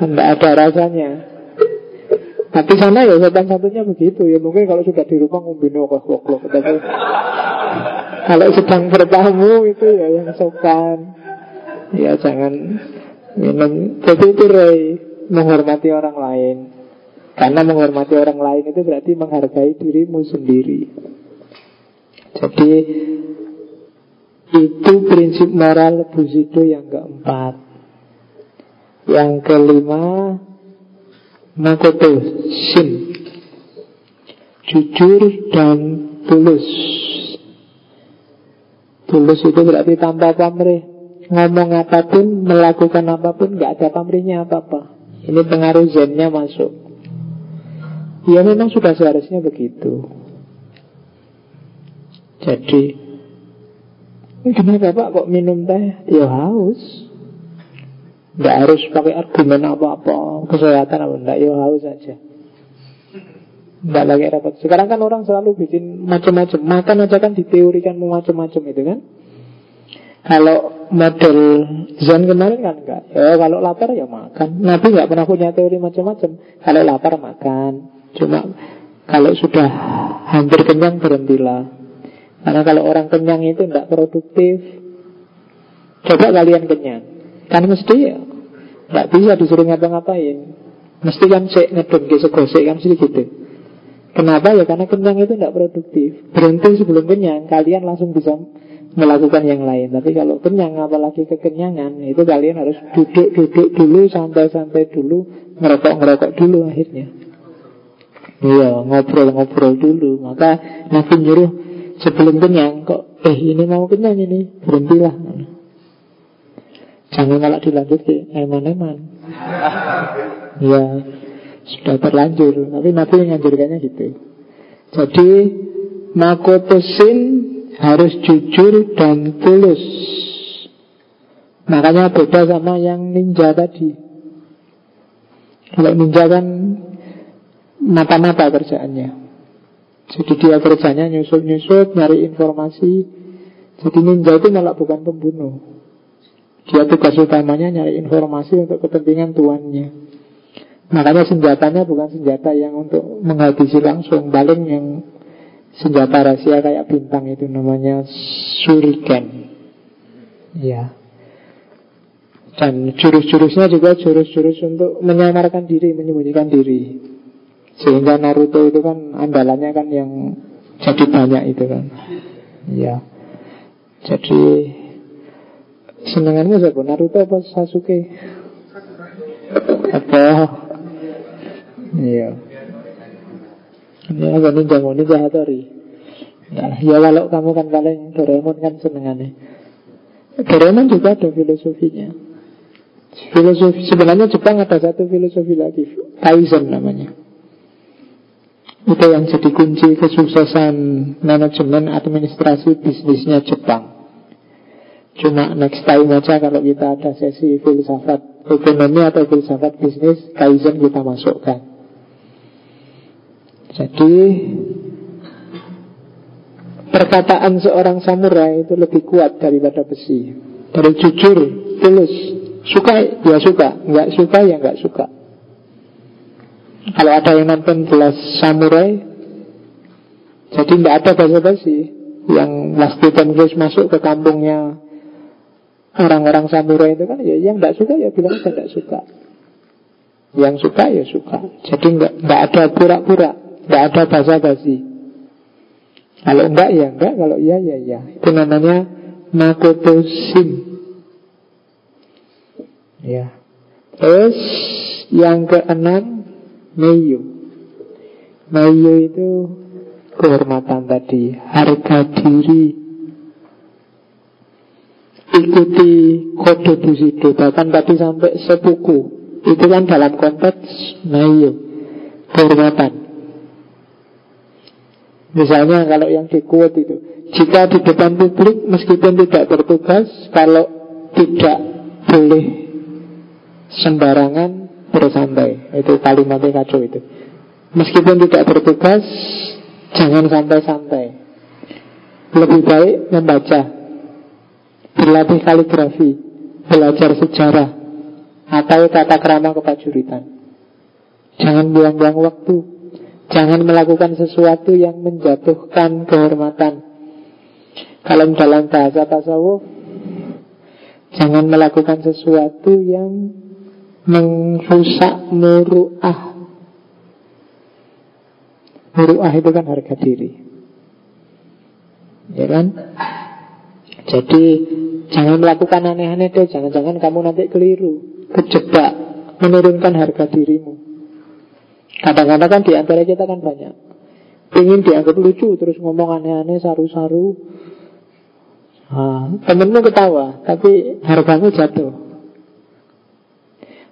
tidak ada rasanya. Tapi sana ya sopan satunya begitu. Ya mungkin kalau sudah di rumah ngumbin kok kok Tapi kalau sedang bertamu itu ya yang sopan. Ya jangan minum. Jadi itu rey Menghormati orang lain karena menghormati orang lain itu berarti menghargai dirimu sendiri. Jadi itu prinsip moral Buzido yang keempat. Yang kelima Makoto Shin. Jujur dan tulus. Tulus itu berarti tanpa pamrih. Ngomong apa pun, melakukan apa pun Gak ada pamrihnya apa-apa. Ini pengaruh zennya masuk Ya memang sudah seharusnya begitu. Jadi Kenapa Pak kok minum teh? Ya haus. Nggak harus pakai argumen apa-apa Kesehatan apa Nggak ya haus aja. Nggak lagi repot. Sekarang kan orang selalu bikin macam-macam. Makan aja kan diteorikan macam-macam itu kan. Kalau model Zen kemarin kan enggak. Ya, Kalau lapar ya makan. Nabi nggak pernah punya teori macam-macam. Kalau lapar makan Cuma kalau sudah hampir kenyang berhentilah Karena kalau orang kenyang itu tidak produktif Coba kalian kenyang Kan mesti ya Nggak bisa disuruh ngapa-ngapain Mesti kan cek ngedon gesek-gesek kan mesti gitu Kenapa ya? Karena kenyang itu tidak produktif Berhenti sebelum kenyang Kalian langsung bisa melakukan yang lain. Tapi kalau kenyang, apalagi kekenyangan, itu kalian harus duduk-duduk dulu, santai-santai dulu, ngerokok-ngerokok dulu akhirnya. Iya, ngobrol-ngobrol dulu. Maka Nabi nyuruh sebelum kenyang, kok eh ini mau kenyang ini, berhentilah. Jangan malah dilanjut ke eman-eman. Ya, sudah terlanjur. Tapi Nabi menganjurkannya gitu. Jadi, makotosin harus jujur dan tulus. Makanya beda sama yang ninja tadi. Kalau ninja kan mata-mata kerjaannya. Jadi dia kerjanya nyusut-nyusut, nyari informasi. Jadi ninja itu malah bukan pembunuh. Dia tugas utamanya nyari informasi untuk kepentingan tuannya. Makanya senjatanya bukan senjata yang untuk menghabisi langsung, paling yang senjata rahasia kayak bintang itu namanya shuriken. Ya. Dan jurus-jurusnya juga jurus-jurus untuk menyamarkan diri, menyembunyikan diri. Sehingga Naruto itu kan andalannya kan yang jadi banyak itu kan. Ya. Jadi senenganmu siapa? Naruto apa Sasuke? Apa? Iya. Ya apa ninja ninja hatori nah, Ya kalau kamu kan paling Doraemon kan senengannya Doraemon juga ada filosofinya Filosofi Sebenarnya Jepang ada satu filosofi lagi Kaizen namanya Itu yang jadi kunci kesuksesan Manajemen administrasi bisnisnya Jepang Cuma next time aja kalau kita ada sesi filsafat ekonomi atau filsafat bisnis Kaizen kita masukkan jadi perkataan seorang samurai itu lebih kuat daripada besi. Dari jujur, tulus, suka ya suka, nggak suka ya nggak suka. Kalau ada yang nonton kelas samurai, jadi nggak ada basa-basi. Yang Last Titan masuk ke kampungnya orang-orang samurai itu kan ya yang nggak suka ya bilang aja nggak suka. Yang suka ya suka. Jadi nggak ada pura-pura. Tidak ada basa-basi Kalau enggak ya enggak Kalau iya ya iya Itu namanya Makoto Sim Ya Terus Yang keenam Meyu Meyu itu Kehormatan tadi Harga diri. Ikuti kode busido Bahkan tadi sampai sepuku. Itu kan dalam konteks Meyu Kehormatan. Misalnya kalau yang di quote itu Jika di depan publik meskipun tidak bertugas Kalau tidak boleh sembarangan bersantai Itu kalimatnya kacau itu. Meskipun tidak bertugas Jangan santai-santai. Lebih baik membaca. Berlatih kaligrafi. Belajar sejarah. Atau tata kerama kepajuritan. Jangan buang-buang waktu. Jangan melakukan sesuatu yang menjatuhkan kehormatan. Kalau dalam bahasa tasawuf, jangan melakukan sesuatu yang merusak muruah. Muruah itu kan harga diri. Ya kan? Jadi jangan melakukan aneh-aneh deh. Jangan-jangan kamu nanti keliru, kejebak, menurunkan harga dirimu. Kadang-kadang kan di antara kita kan banyak Ingin dianggap lucu Terus ngomong aneh-aneh, saru-saru nah, Temenmu ketawa Tapi hargamu jatuh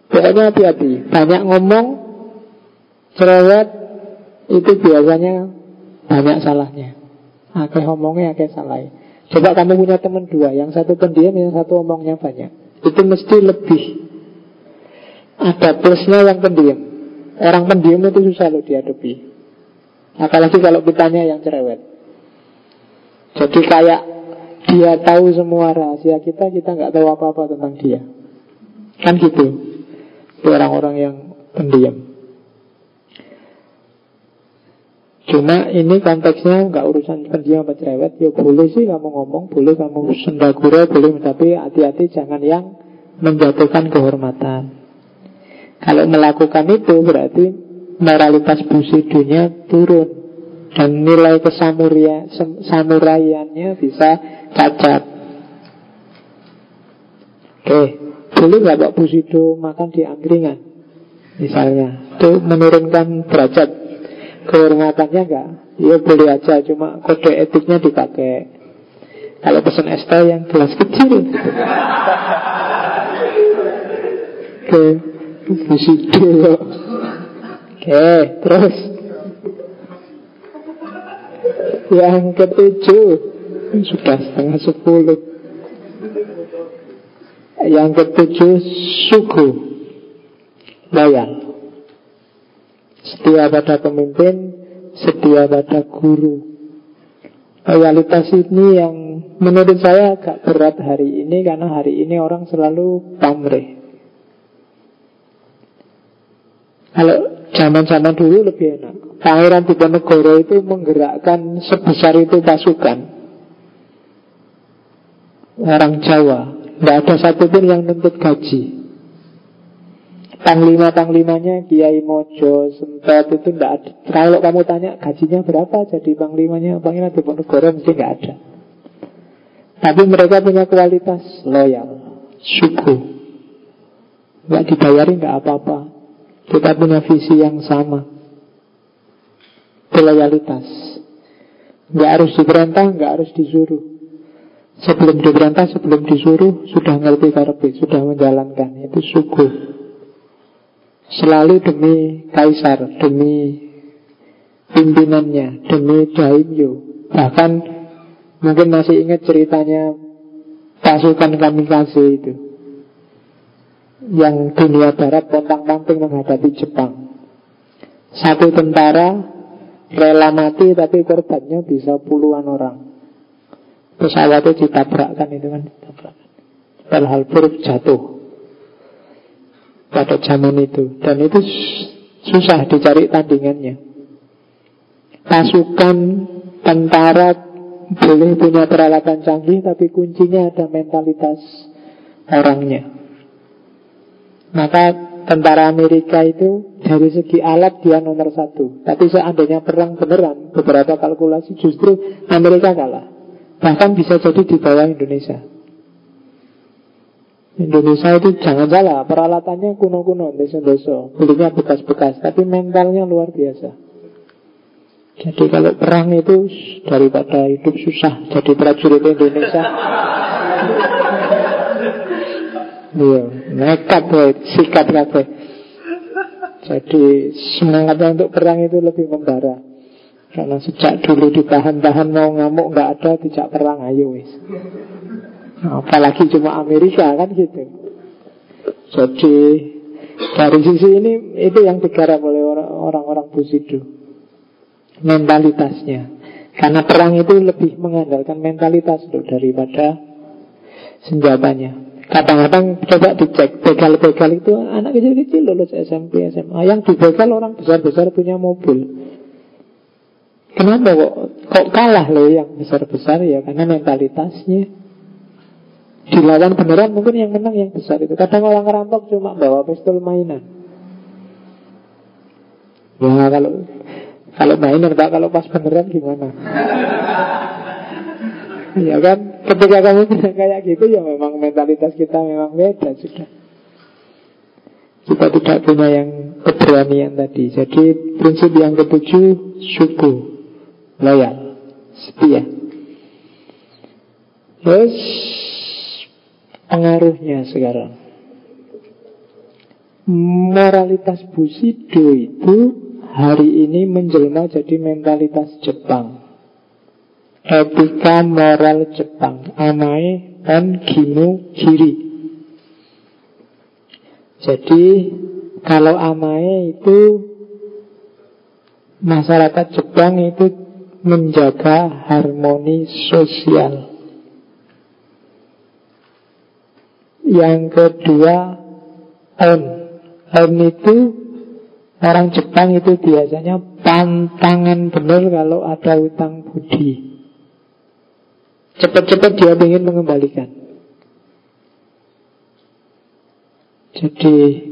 Pokoknya hati-hati Banyak ngomong Cerewet Itu biasanya banyak salahnya Akeh omongnya, akeh salah. Coba kamu punya teman dua, yang satu pendiam, yang satu omongnya banyak. Itu mesti lebih ada plusnya yang pendiam. Orang pendiam itu susah loh dihadapi. Apalagi kalau kitanya yang cerewet. Jadi kayak dia tahu semua rahasia kita, kita nggak tahu apa-apa tentang dia. Kan gitu. Orang-orang yang pendiam. Cuma ini konteksnya nggak urusan pendiam apa cerewet. Ya boleh sih kamu ngomong Boleh kamu sendagura Boleh tapi hati-hati jangan yang Menjatuhkan kehormatan. Kalau melakukan itu berarti Moralitas busidunya turun Dan nilai kesamuraiannya bisa cacat Oke Boleh nggak Pak Busido makan di angkringan Misalnya. Itu menurunkan derajat. Kehormatannya enggak Ya boleh aja Cuma kode etiknya dipakai. Kalau pesen es teh yang gelas kecil. Oke Busido Oke Terus. Yang ketujuh Sudah setengah sepuluh Yang ketujuh Suku. Loyal Setia pada pemimpin Setia pada guru. Loyalitas ini yang menurut saya agak berat hari ini Karena hari ini orang selalu pamrih. Kalau zaman-zaman dulu lebih enak. Pangeran Diponegoro itu menggerakkan sebesar itu pasukan. Orang Jawa Tidak ada satupun yang nuntut gaji. Panglima-panglimanya Kiai Mojo, Sempat itu tidak ada. Kalau kamu tanya gajinya berapa? Jadi panglimanya Panglima Diponegoro mesti nggak ada. Tapi mereka punya kualitas loyal Suku Nggak dibayari nggak apa-apa. Kita punya visi yang sama. Loyalitas Nggak harus diperintah, nggak harus disuruh Sebelum diperintah, sebelum disuruh Sudah ngerti karpe, sudah menjalankan Itu suku Selalu demi kaisar, demi pimpinannya, demi daimyo. Bahkan mungkin masih ingat ceritanya pasukan kamikaze itu. Yang dunia barat pontang-panting menghadapi Jepang. Satu tentara rela mati tapi korbannya bisa puluhan orang. Pesawatnya ditabrakkan itu kan ditabrakkan. Padahal buruk jatuh pada zaman itu. Dan itu susah dicari tandingannya. Pasukan tentara boleh punya peralatan canggih tapi kuncinya ada mentalitas orangnya. Maka tentara Amerika itu dari segi alat dia nomor satu. Tapi seandainya perang beneran beberapa kalkulasi justru Amerika kalah bahkan bisa jadi di bawah Indonesia. Indonesia itu jangan salah Peralatannya kuno-kuno Desa-desa Belinya bekas-bekas Tapi mentalnya luar biasa. Jadi kalau perang itu Daripada hidup susah Jadi prajurit Indonesia. Iya Nekat boy Sikat kabeh. Jadi semangatnya untuk perang itu lebih membara Karena sejak dulu ditahan-tahan Mau ngamuk nggak ada Tidak perang. Ayo wis. Apalagi cuma Amerika kan gitu. Jadi dari sisi ini itu yang digarap oleh orang-orang Busido Mentalitasnya. Karena perang itu lebih mengandalkan mentalitas loh daripada senjatanya. Kadang-kadang coba dicek Begal-begal itu anak kecil-kecil lulus SMP, SMA Yang dibegal orang besar-besar punya mobil Kenapa kok, kok kalah loh yang besar-besar ya? Karena mentalitasnya. Dilawan beneran mungkin yang menang yang besar itu. Kadang orang ngerampok cuma bawa pistol mainan. Ya kalau kalau mainan tak kalau pas beneran gimana? Ya kan? Ketika kamu bilang kayak gitu Ya memang mentalitas kita memang beda sudah Kita tidak punya yang keberanian tadi. Jadi prinsip yang ketujuh Suku Loyal Setia Terus pengaruhnya sekarang. Moralitas Bushido itu hari ini menjelma jadi mentalitas Jepang. etika moral Jepang Amae dan Gimu Giri Jadi kalau Amae itu Masyarakat Jepang itu menjaga harmoni sosial Yang kedua On On itu Orang Jepang itu biasanya pantangan benar kalau ada utang budi. Cepat-cepat dia ingin mengembalikan. Jadi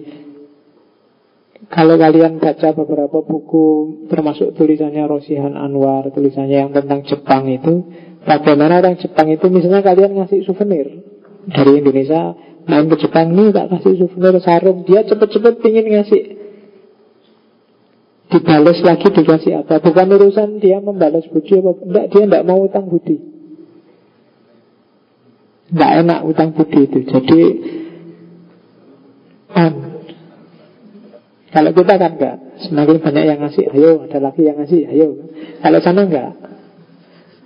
kalau kalian baca beberapa buku termasuk tulisannya Rosihan Anwar, tulisannya yang tentang Jepang itu, bagaimana orang Jepang itu misalnya kalian ngasih souvenir dari Indonesia main ke Jepang nih tak kasih souvenir sarung, dia cepet-cepet ingin ngasih. Dibalas lagi dikasih apa? Bukan urusan dia membalas budi apa enggak dia enggak mau utang budi. Nggak enak utang budi itu. Jadi Kalau kita kan enggak. Semakin banyak yang ngasih Ayo ada lagi yang ngasih Ayo. Kalau sana enggak.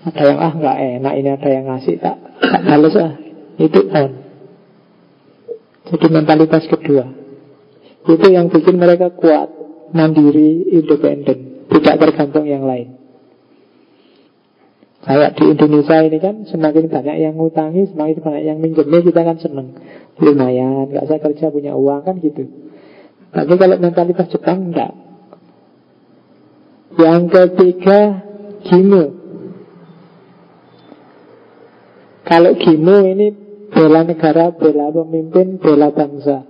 Ada yang ah enggak enak Ini ada yang ngasih. Tak, balas ah. Itu on. Jadi mentalitas kedua. Itu yang bikin mereka kuat Mandiri, independen. Tidak tergantung yang lain. Kayak di Indonesia ini kan semakin banyak yang ngutangi, semakin banyak yang minjemnya kita kan seneng. Lumayan, nggak saya kerja punya uang kan gitu. Tapi kalau mentalitas Jepang enggak. Yang ketiga, Gimu. Kalau Gimu ini bela negara, bela pemimpin, bela bangsa.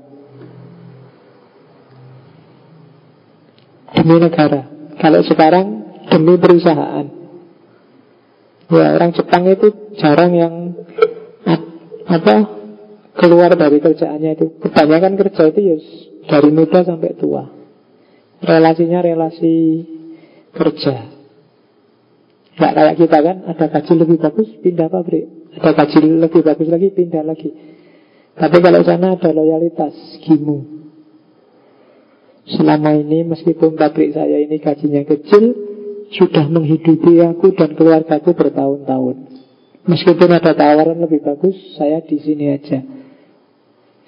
Demi negara. Kalau sekarang demi perusahaan. Ya orang Jepang itu jarang yang apa keluar dari kerjaannya itu. Kebanyakan kerja itu ya dari muda sampai tua. Relasinya relasi kerja. Gak kayak kita kan, ada gaji lebih bagus, pindah pabrik. Ada gaji lebih bagus lagi, pindah lagi. Tapi kalau sana ada loyalitas, gimu. Selama ini meskipun pabrik saya ini gajinya kecil, sudah menghidupi aku dan keluargaku bertahun-tahun. Meskipun ada tawaran lebih bagus, saya di sini aja.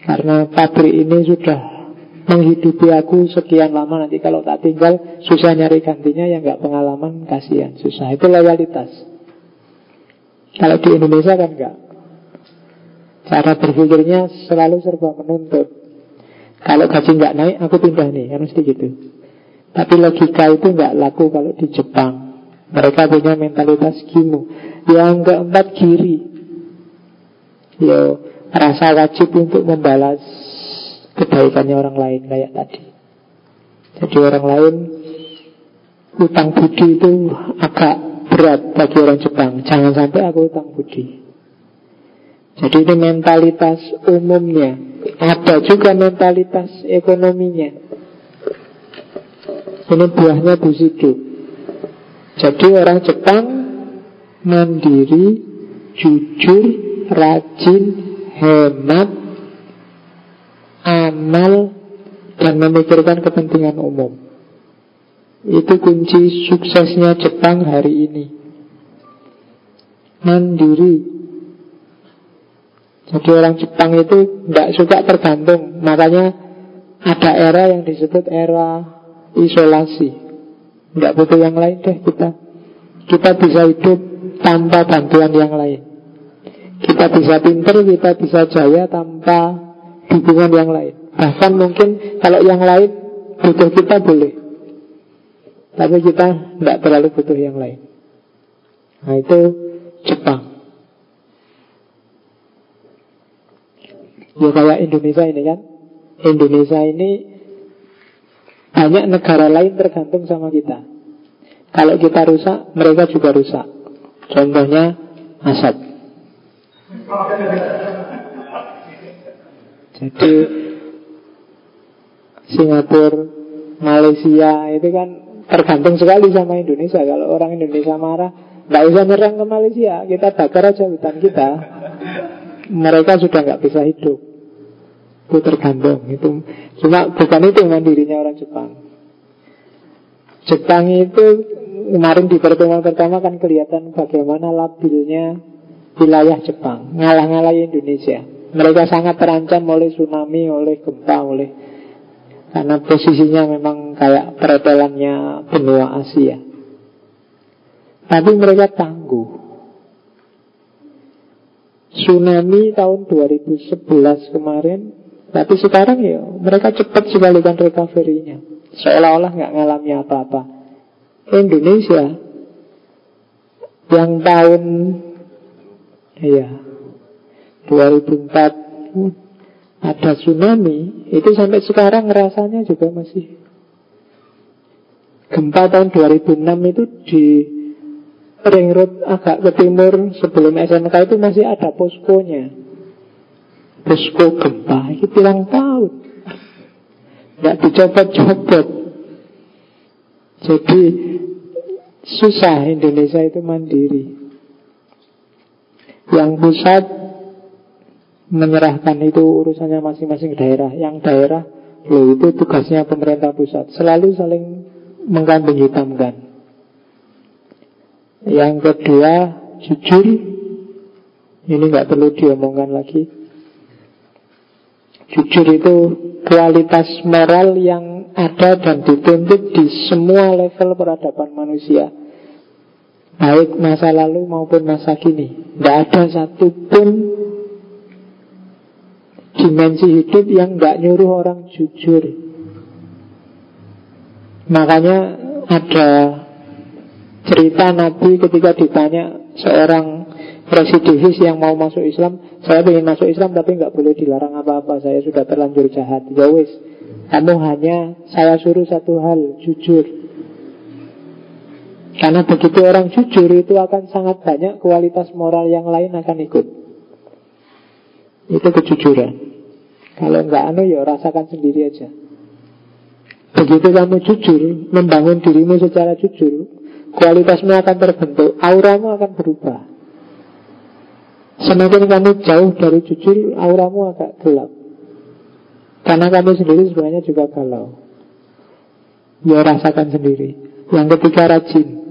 Karena pabrik ini sudah menghidupi aku sekian lama nanti kalau tak tinggal susah nyari gantinya yang nggak pengalaman kasihan susah itu loyalitas kalau di Indonesia kan enggak cara berpikirnya selalu serba menuntut kalau gaji nggak naik aku pindah nih kan mesti gitu tapi logika itu nggak laku kalau di Jepang. Mereka punya mentalitas gimu. Yang keempat kiri. Yo, rasa wajib untuk membalas kebaikannya orang lain kayak tadi. Jadi orang lain utang budi itu agak berat bagi orang Jepang. Jangan sampai aku utang budi. Jadi ini mentalitas umumnya. Ada juga mentalitas ekonominya. Ini buahnya Bushido Jadi orang Jepang Mandiri Jujur Rajin Hemat Amal Dan memikirkan kepentingan umum. Itu kunci suksesnya Jepang hari ini. Mandiri. Jadi orang Jepang itu tidak suka tergantung. Makanya ada era yang disebut era isolasi. Nggak butuh yang lain deh kita. Kita bisa hidup tanpa bantuan yang lain. Kita bisa pinter, kita bisa jaya tanpa dukungan yang lain Bahkan mungkin kalau yang lain butuh kita boleh Tapi kita tidak terlalu butuh yang lain Nah itu Jepang Ya kayak Indonesia ini kan Indonesia ini banyak negara lain tergantung sama kita. Kalau kita rusak, mereka juga rusak. Contohnya Asad. Jadi Singapura, Malaysia itu kan tergantung sekali sama Indonesia. Kalau orang Indonesia marah, nggak usah nyerang ke Malaysia, kita bakar aja hutan kita. Mereka sudah nggak bisa hidup itu tergantung itu cuma bukan itu mandirinya orang Jepang Jepang itu kemarin di pertemuan pertama kan kelihatan bagaimana labilnya wilayah Jepang, ngalah-ngalah Indonesia. Mereka sangat terancam oleh tsunami, oleh gempa, oleh karena posisinya memang kayak peretelannya benua Asia. Tapi mereka tangguh. Tsunami tahun 2011 kemarin Tapi sekarang ya mereka cepat sekali kan recovery-nya Seolah-olah nggak ngalami apa-apa Indonesia Yang tahun Iya 2004 Ada tsunami Itu sampai sekarang rasanya juga masih Gempa tahun 2006 itu di ring road agak ke timur sebelum SMK itu masih ada poskonya. Posko gempa, itu bilang tahun. Nggak dicopot-copot. Jadi susah Indonesia itu mandiri. Yang pusat menyerahkan itu urusannya masing-masing daerah. Yang daerah, loh itu tugasnya pemerintah pusat. Selalu saling mengkambing hitamkan. Yang kedua, jujur. Ini nggak perlu diomongkan lagi. Jujur itu kualitas moral yang ada dan dituntut di semua level peradaban manusia. Baik masa lalu maupun masa kini. Tidak ada satupun dimensi hidup yang nggak nyuruh orang jujur. Makanya ada cerita Nabi ketika ditanya seorang residivis yang mau masuk Islam, saya ingin masuk Islam tapi nggak boleh dilarang apa-apa, saya sudah terlanjur jahat. Ya wis, kamu hanya saya suruh satu hal, jujur. Karena begitu orang jujur itu akan sangat banyak kualitas moral yang lain akan ikut. Itu kejujuran. Kalau nggak anu ya rasakan sendiri aja. Begitu kamu jujur, membangun dirimu secara jujur, Kualitasmu akan terbentuk Auramu akan berubah. Semakin kamu jauh dari jujur Auramu agak gelap. Karena kamu sendiri sebenarnya juga galau. Ya rasakan sendiri. Yang ketiga rajin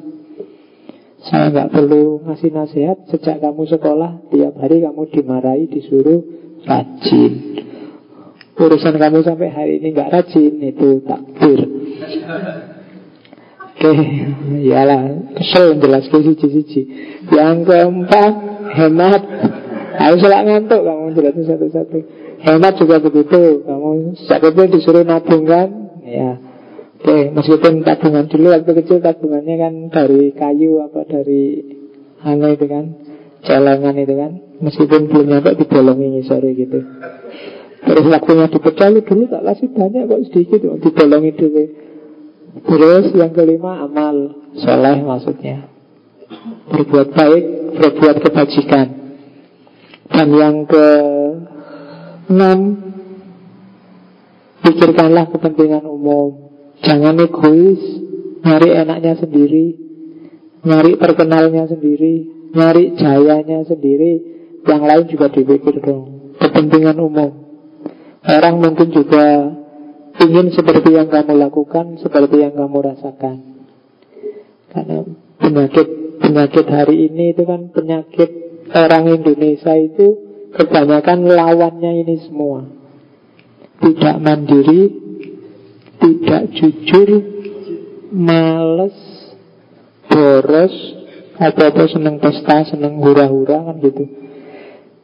Saya nggak perlu ngasih nasihat Sejak kamu sekolah Tiap hari kamu dimarahi, disuruh rajin Urusan kamu sampai hari ini nggak rajin Itu takdir Oke, iyalah kesel jelas ke siji-siji. Yang keempat, hemat. Ayo selak ngantuk kamu jelasin satu-satu. Hemat juga begitu. Kamu sejak disuruh nabung kan? Ya. Oke, meskipun tabungan dulu waktu kecil tabungannya kan dari kayu apa dari anu itu kan, celengan itu kan. Meskipun belum nyampe dibolongi sore gitu. Terus waktunya dipecah dulu tak kasih banyak kok sedikit, dibolongi dulu. Terus yang kelima amal soleh maksudnya Berbuat baik, berbuat kebajikan Dan yang ke enam Pikirkanlah kepentingan umum Jangan egois. Nyari enaknya sendiri. Nyari terkenalnya sendiri. Nyari jayanya sendiri. Yang lain juga dipikir dong. Kepentingan umum. Orang mungkin juga ingin seperti yang kamu lakukan, seperti yang kamu rasakan. Karena penyakit penyakit hari ini itu kan penyakit orang Indonesia itu kebanyakan lawannya ini semua. Tidak mandiri, tidak jujur, males, boros, apa-apa seneng pesta, seneng hura-hura kan gitu.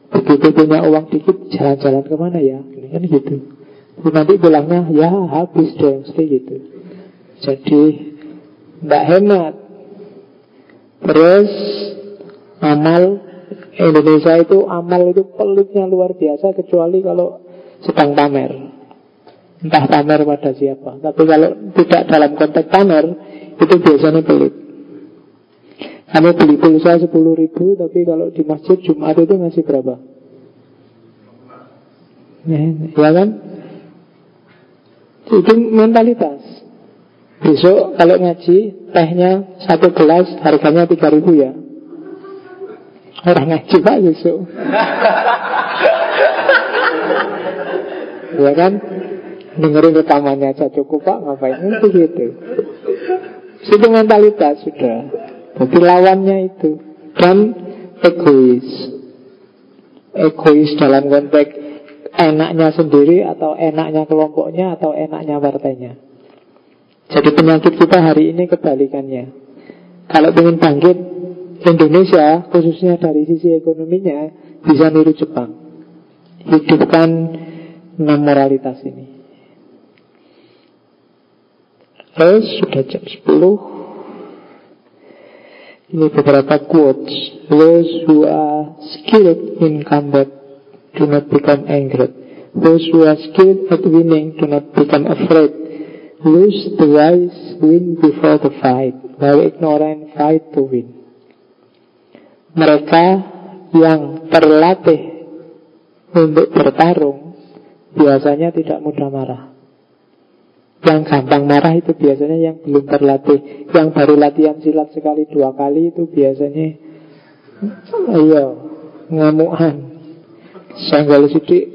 Begitu punya uang dikit, jalan-jalan ke mana ya? Ini kan gitu. Nanti bilangnya ya habis deh mesti gitu Jadi Tidak hemat Terus Amal Indonesia itu amal itu pelitnya luar biasa Kecuali kalau sedang pamer Entah pamer pada siapa Tapi kalau tidak dalam konteks pamer Itu biasanya pelit Kamu beli pulsa 10 ribu Tapi kalau di masjid Jumat itu ngasih berapa? Ya, ya kan? Itu mentalitas. Besok kalau ngaji tehnya satu gelas harganya tiga ribu ya. Orang ngaji pak besok. ya kan? Dengerin rekamannya aja cukup pak ngapain itu gitu. Itu mentalitas sudah. Jadi lawannya itu. Dan egois. Egois dalam konteks enaknya sendiri atau enaknya kelompoknya atau enaknya partainya. Jadi penyakit kita hari ini kebalikannya. Kalau ingin bangkit Indonesia, khususnya dari sisi ekonominya, bisa niru Jepang. Hidupkan enam moralitas ini. Terus sudah jam 10 Ini beberapa quotes. Those who are skilled in combat Do not become angry. Those who are skilled at winning Do not become afraid. Lose the wise win before the fight While ignorant fight to win. Mereka yang terlatih untuk bertarung Biasanya tidak mudah marah yang gampang marah itu biasanya yang belum terlatih. Yang baru latihan silat sekali dua kali itu biasanya Ayo Ngamuan. Senggol sidik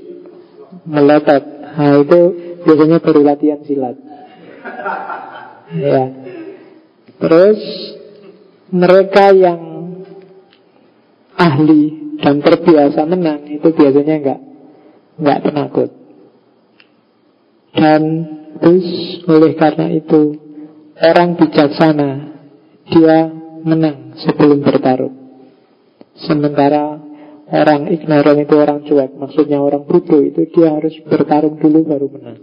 Meletot Nah itu biasanya baru latihan silat. Ya. Terus Mereka yang Ahli Dan terbiasa menang Itu biasanya enggak Enggak penakut. Dan Terus oleh karena itu Orang bijaksana Dia menang sebelum bertarung. Sementara Orang ignoran itu orang cuek Maksudnya orang bodoh itu Dia harus bertarung dulu baru menang.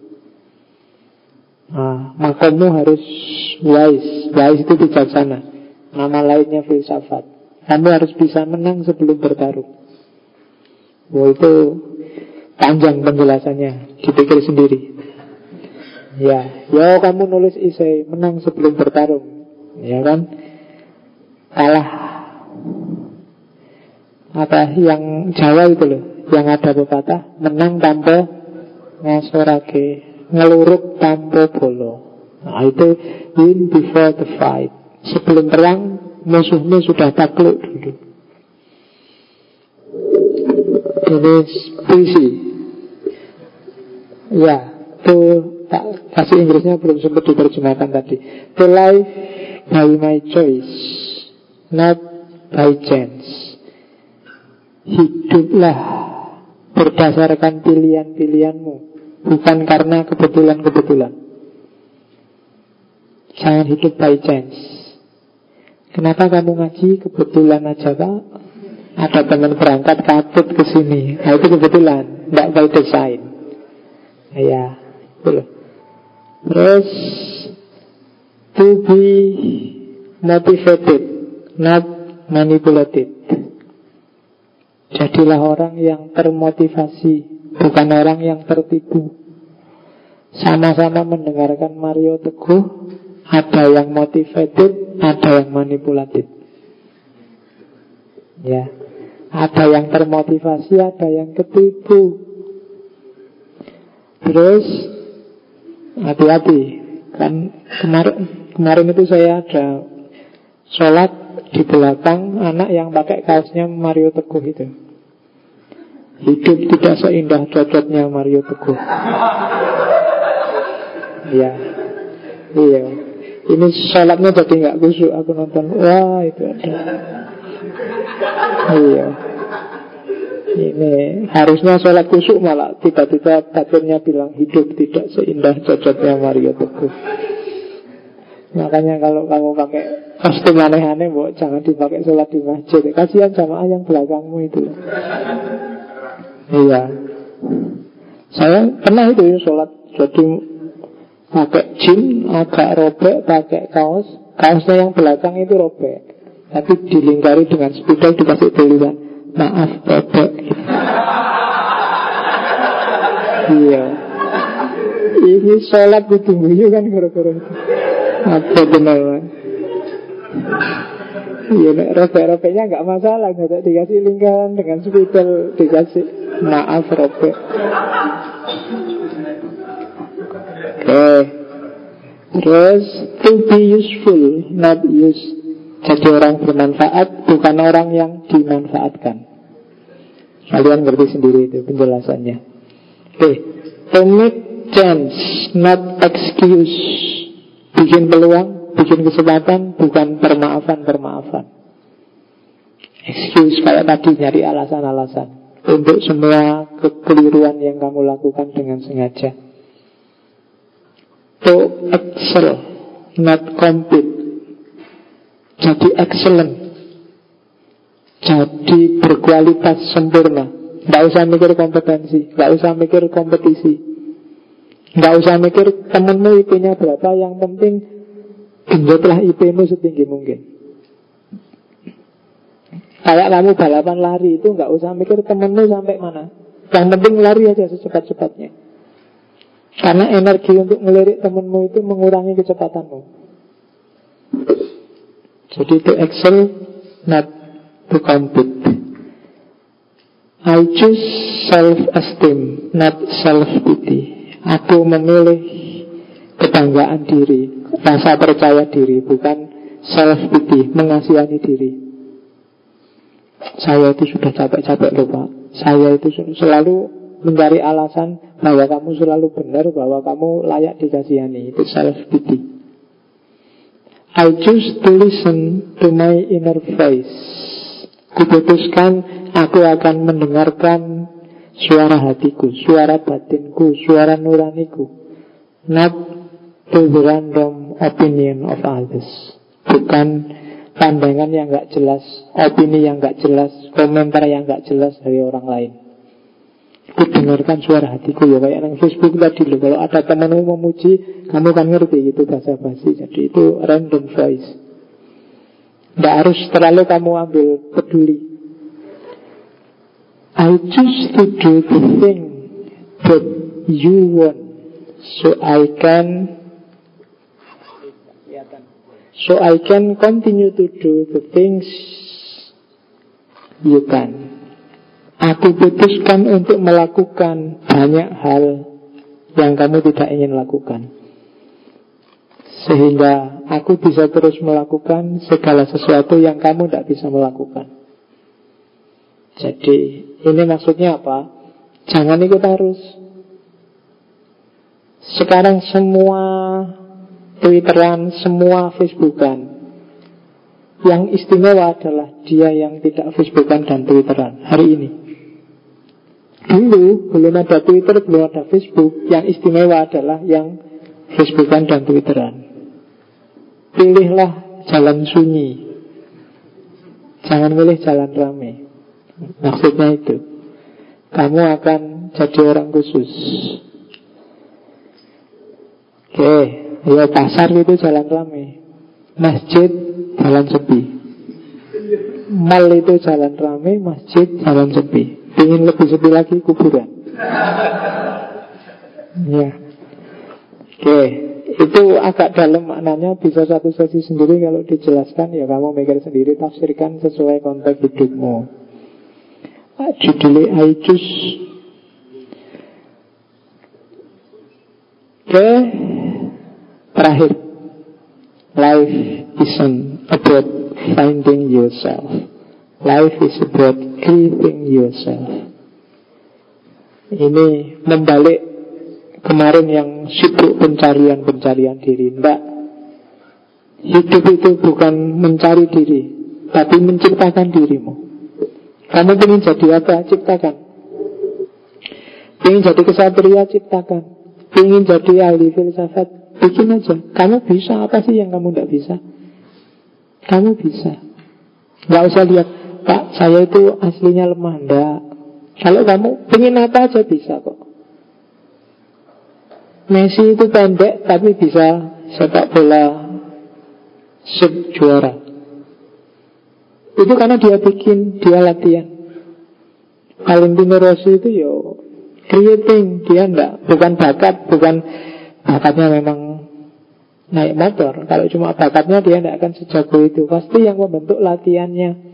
Nah, Makommu harus wise. Wise itu bijaksana. Nama lainnya filsafat. Kamu harus bisa menang sebelum bertarung. Wah itu panjang penjelasannya. Dipikir sendiri Ya, ya kamu nulis isai menang sebelum bertarung, ya kan? Kalah apa yang Jawa itu loh, yang ada pepatah menang tanpa ngasorake, ngeluruk tanpa bolo. Nah, itu win before the fight. Sebelum perang musuhnya sudah takluk dulu. Ini puisi. Ya, tuh tak kasih Inggrisnya belum sempat diterjemahkan tadi. The life by my choice, not by chance. Hiduplah berdasarkan pilihan-pilihanmu, bukan karena kebetulan-kebetulan. Jangan hidup by chance. Kenapa kamu ngaji kebetulan aja pak? Ada teman berangkat katut ke sini. Nah, itu kebetulan, tidak by design. Ya, itu Terus To be motivated Not manipulated. Jadilah orang yang termotivasi Bukan orang yang tertipu. Sama-sama mendengarkan Mario Teguh Ada yang motivated Ada yang manipulatif Ya. Ada yang termotivasi Ada yang ketipu. Terus hati-hati. Kan kemarin kemarin itu saya ada sholat di belakang anak yang pakai kaosnya Mario Teguh itu. Hidup tidak seindah cocotnya Mario Teguh. Ya iya. Ini sholatnya jadi nggak kusuk aku nonton wah itu ada. Iya ini harusnya sholat kusuk malah tiba-tiba batinnya bilang hidup tidak seindah cocoknya Mario Teguh. Makanya kalau kamu pakai kostum aneh-aneh, bu, jangan dipakai sholat di masjid. Kasihan jamaah yang belakangmu itu. Iya. Saya pernah itu ya, sholat jadi pakai jin agak robek, pakai kaos. Kaosnya yang belakang itu robek, tapi dilingkari dengan spidol dikasih tulisan Maaf bebek Iya. Ini sholat ditunggu kan gara-gara itu. Apa benar Iya, robek-robeknya nggak masalah, nggak dikasih lingkaran dengan spidol dikasih maaf robek. Oke, okay. terus to be useful, not use jadi orang bermanfaat bukan orang yang dimanfaatkan. Kalian ngerti sendiri itu penjelasannya. Oke, to make chance, not excuse. Bikin peluang bikin kesempatan bukan permaafan-permaafan. Excuse kayak tadi nyari alasan-alasan untuk semua kekeliruan yang kamu lakukan dengan sengaja. To excel, not compete. Jadi excellent. Jadi berkualitas sempurna. Tidak usah mikir kompetensi, tidak usah mikir kompetisi. Tidak usah mikir temenmu IP-nya berapa, yang penting genjotlah IP-mu setinggi mungkin. Kayak kamu balapan lari itu nggak usah mikir temenmu sampai mana. Yang penting lari aja secepat-cepatnya. Karena energi untuk ngelirik temenmu itu mengurangi kecepatanmu. Jadi itu excel, not to compete. I choose self-esteem, not self-pity. Aku memilih kebanggaan diri, rasa percaya diri, bukan self-pity, mengasihani diri. Saya itu sudah capek-capek loh Pak. Saya itu selalu mencari alasan bahwa kamu selalu benar, bahwa kamu layak dikasihani. Itu self-pity. I choose to listen to my inner voice. Kuputuskan aku akan mendengarkan suara hatiku, suara batinku, suara nuraniku. Not to the random opinion of others. Bukan pandangan yang gak jelas, opini yang gak jelas, komentar yang gak jelas dari orang lain. Aku dengarkan suara hatiku ya kayak yang Facebook tadi loh. Kalau ada temanmu memuji, kamu kan ngerti itu bahasa basi. Jadi itu random voice. Tidak harus terlalu kamu ambil peduli. I choose to do the thing that you want, so I can, so I can continue to do the things you can. Aku putuskan untuk melakukan banyak hal yang kamu tidak ingin lakukan. Sehingga aku bisa terus melakukan segala sesuatu yang kamu tidak bisa melakukan. Jadi ini maksudnya apa? Jangan ikut arus. Sekarang semua Twitteran, semua Facebookan Yang istimewa adalah dia yang tidak Facebookan dan Twitteran hari ini Dulu belum ada Twitter, belum ada Facebook. Yang istimewa adalah yang Facebookan dan Twitteran. Pilihlah jalan sunyi. Jangan milih jalan rame. Maksudnya itu Kamu akan jadi orang khusus. Oke Ya pasar itu jalan rame. Masjid jalan sepi. Mal itu jalan rame Masjid jalan sepi Ingin lebih sepi lagi kuburan. Ya. Oke Itu agak dalam maknanya Bisa satu sesi sendiri. Kalau dijelaskan Ya kamu mikir sendiri Tafsirkan sesuai konteks hidupmu. Judulnya choose Oke Terakhir. Life isn't about finding yourself Life is about creating yourself. Ini membalik kemarin yang sibuk pencarian-pencarian diri. Tidak. Hidup itu bukan mencari diri, tapi menciptakan dirimu. Kamu ingin jadi apa? Ciptakan. Ingin jadi kesatria, ciptakan. Ingin jadi ahli filsafat, bikin aja. Kamu bisa, apa sih yang kamu tidak bisa? Kamu bisa. Gak usah lihat Pak, saya itu aslinya lemah Enggak Kalau kamu pengen apa aja bisa kok. Messi itu pendek Tapi bisa sepak bola Sub juara. Itu karena dia bikin Dia latihan. Valentino Rossi itu yo Creating. Dia enggak Bukan bakat Bukan bakatnya memang naik motor. Kalau cuma bakatnya dia tidak akan sejago itu. Pasti yang membentuk latihannya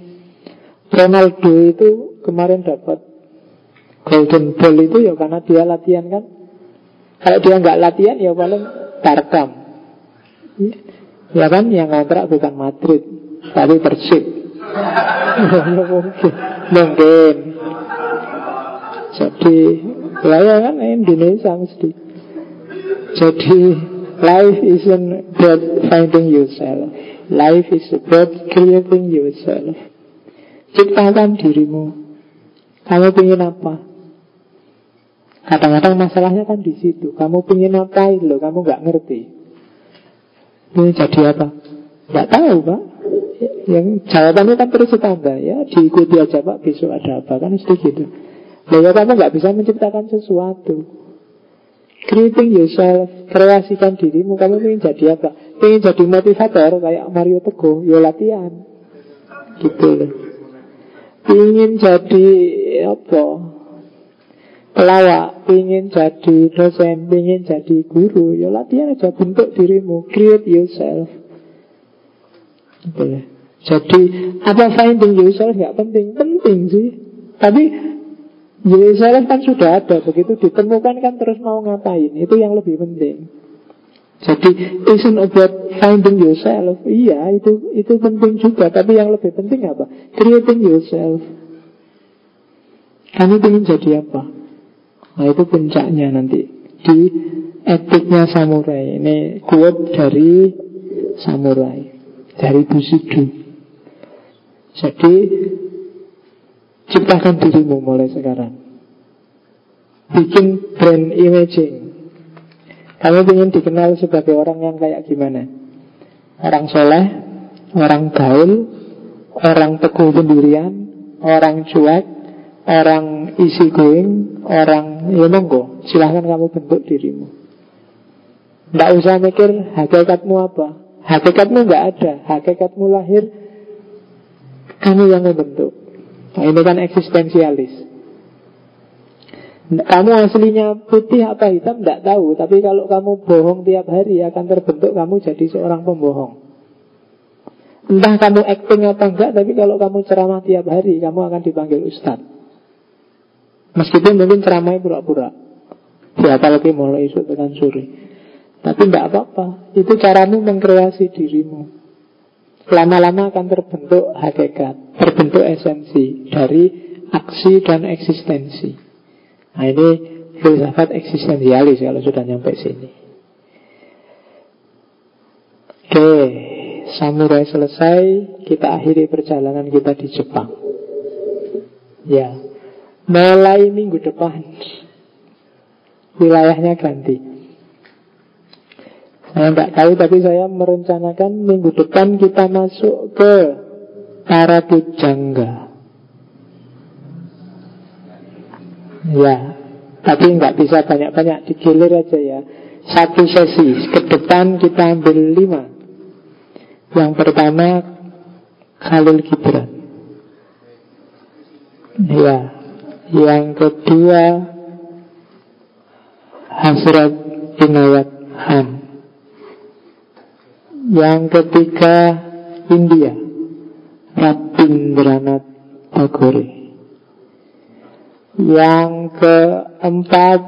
Ronaldo itu kemarin dapat Golden Ball itu ya karena dia latihan kan? Kalau dia nggak latihan ya paling Tarkam Ya kan yang ngontrak bukan Madrid Tapi Persib. Mungkin. Mungkin. Jadi Ya, kan Indonesia mesti. Jadi Life isn't about finding yourself. Life is about creating yourself. Ciptakan dirimu. Kamu ingin apa? Kadang-kadang masalahnya kan di situ. Kamu ingin apa loh, kamu nggak ngerti. Ini jadi apa? Nggak tahu pak. Yang jawabannya kan terus ditambah ya. Diikuti aja pak. Besok ada apa kan mesti gitu. Loh ya kamu nggak bisa menciptakan sesuatu. Creating yourself, kreasikan dirimu. Kamu ingin jadi apa? Ingin jadi motivator kayak Mario Teguh, ya latihan. Gitu loh. Ingin jadi apa? Pelawak, ingin jadi dosen, ingin jadi guru, ya latihan aja bentuk dirimu, create yourself. Gitu loh. Jadi apa finding yourself nggak penting, penting sih. Tapi yourself kan sudah ada, begitu ditemukan kan terus mau ngapain, itu yang lebih penting. Jadi isn't about finding yourself. Iya, itu itu penting juga. Tapi yang lebih penting apa? Creating yourself. Kamu ingin jadi apa? Nah itu puncaknya nanti di etiknya samurai. Ini quote dari samurai, dari Bushido. Jadi ciptakan dirimu mulai sekarang. Bikin brand imaging kamu ingin dikenal sebagai orang yang kayak gimana? Orang soleh, orang gaul, orang teguh pendirian, orang cuek, orang easy going, orang ya silahkan kamu bentuk dirimu. Tidak usah mikir hakikatmu apa. Hakikatmu nggak ada, hakikatmu lahir, kamu yang membentuk. Nah, ini kan eksistensialis. Kamu aslinya putih apa hitam tidak tahu. Tapi kalau kamu bohong tiap hari Akan terbentuk kamu jadi seorang pembohong. Entah kamu acting apa enggak Tapi kalau kamu ceramah tiap hari Kamu akan dipanggil ustad. Meskipun mungkin ceramahnya pura-pura. Siapa lagi mulai isu dengan suri. Tapi tidak apa-apa. Itu caramu mengkreasi dirimu. Lama-lama akan terbentuk hakikat Terbentuk esensi Dari aksi dan eksistensi Nah ini filsafat eksistensialis kalau sudah nyampe sini. Oke, samurai selesai, kita akhiri perjalanan kita di Jepang. Ya, mulai minggu depan wilayahnya ganti. Saya nggak tahu tapi saya merencanakan minggu depan kita masuk ke Parabujangga. Ya, tapi nggak bisa banyak-banyak digilir aja ya. Satu sesi ke depan kita ambil lima. Yang pertama Khalil Gibran. Ya, yang kedua Hasrat Inayat Han. Yang ketiga India Rabindranath Tagore. Yang keempat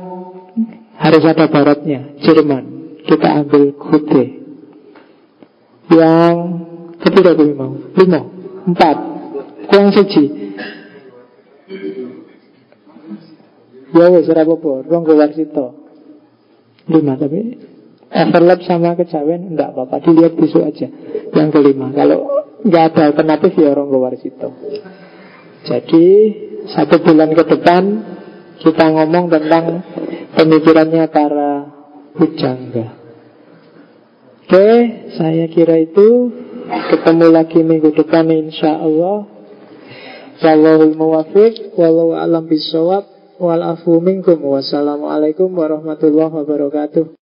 harus ada baratnya, Jerman. Kita ambil Kute. Yang ketiga gue mau, lima, empat, kurang siji. Ya wes ora apa-apa, Ronggo Warsito. Lima tapi overlap sama kejawen enggak apa-apa, dilihat besok aja. Yang kelima, kalau nggak ada alternatif ya Ronggo Warsito. Jadi satu bulan ke depan kita ngomong tentang pemikirannya para bujangga. Oke, saya kira itu ketemu lagi minggu depan insya Allah. Wallahul muwafiq, wallahu alam bisawab, wal afu minkum. Wassalamualaikum warahmatullahi wabarakatuh.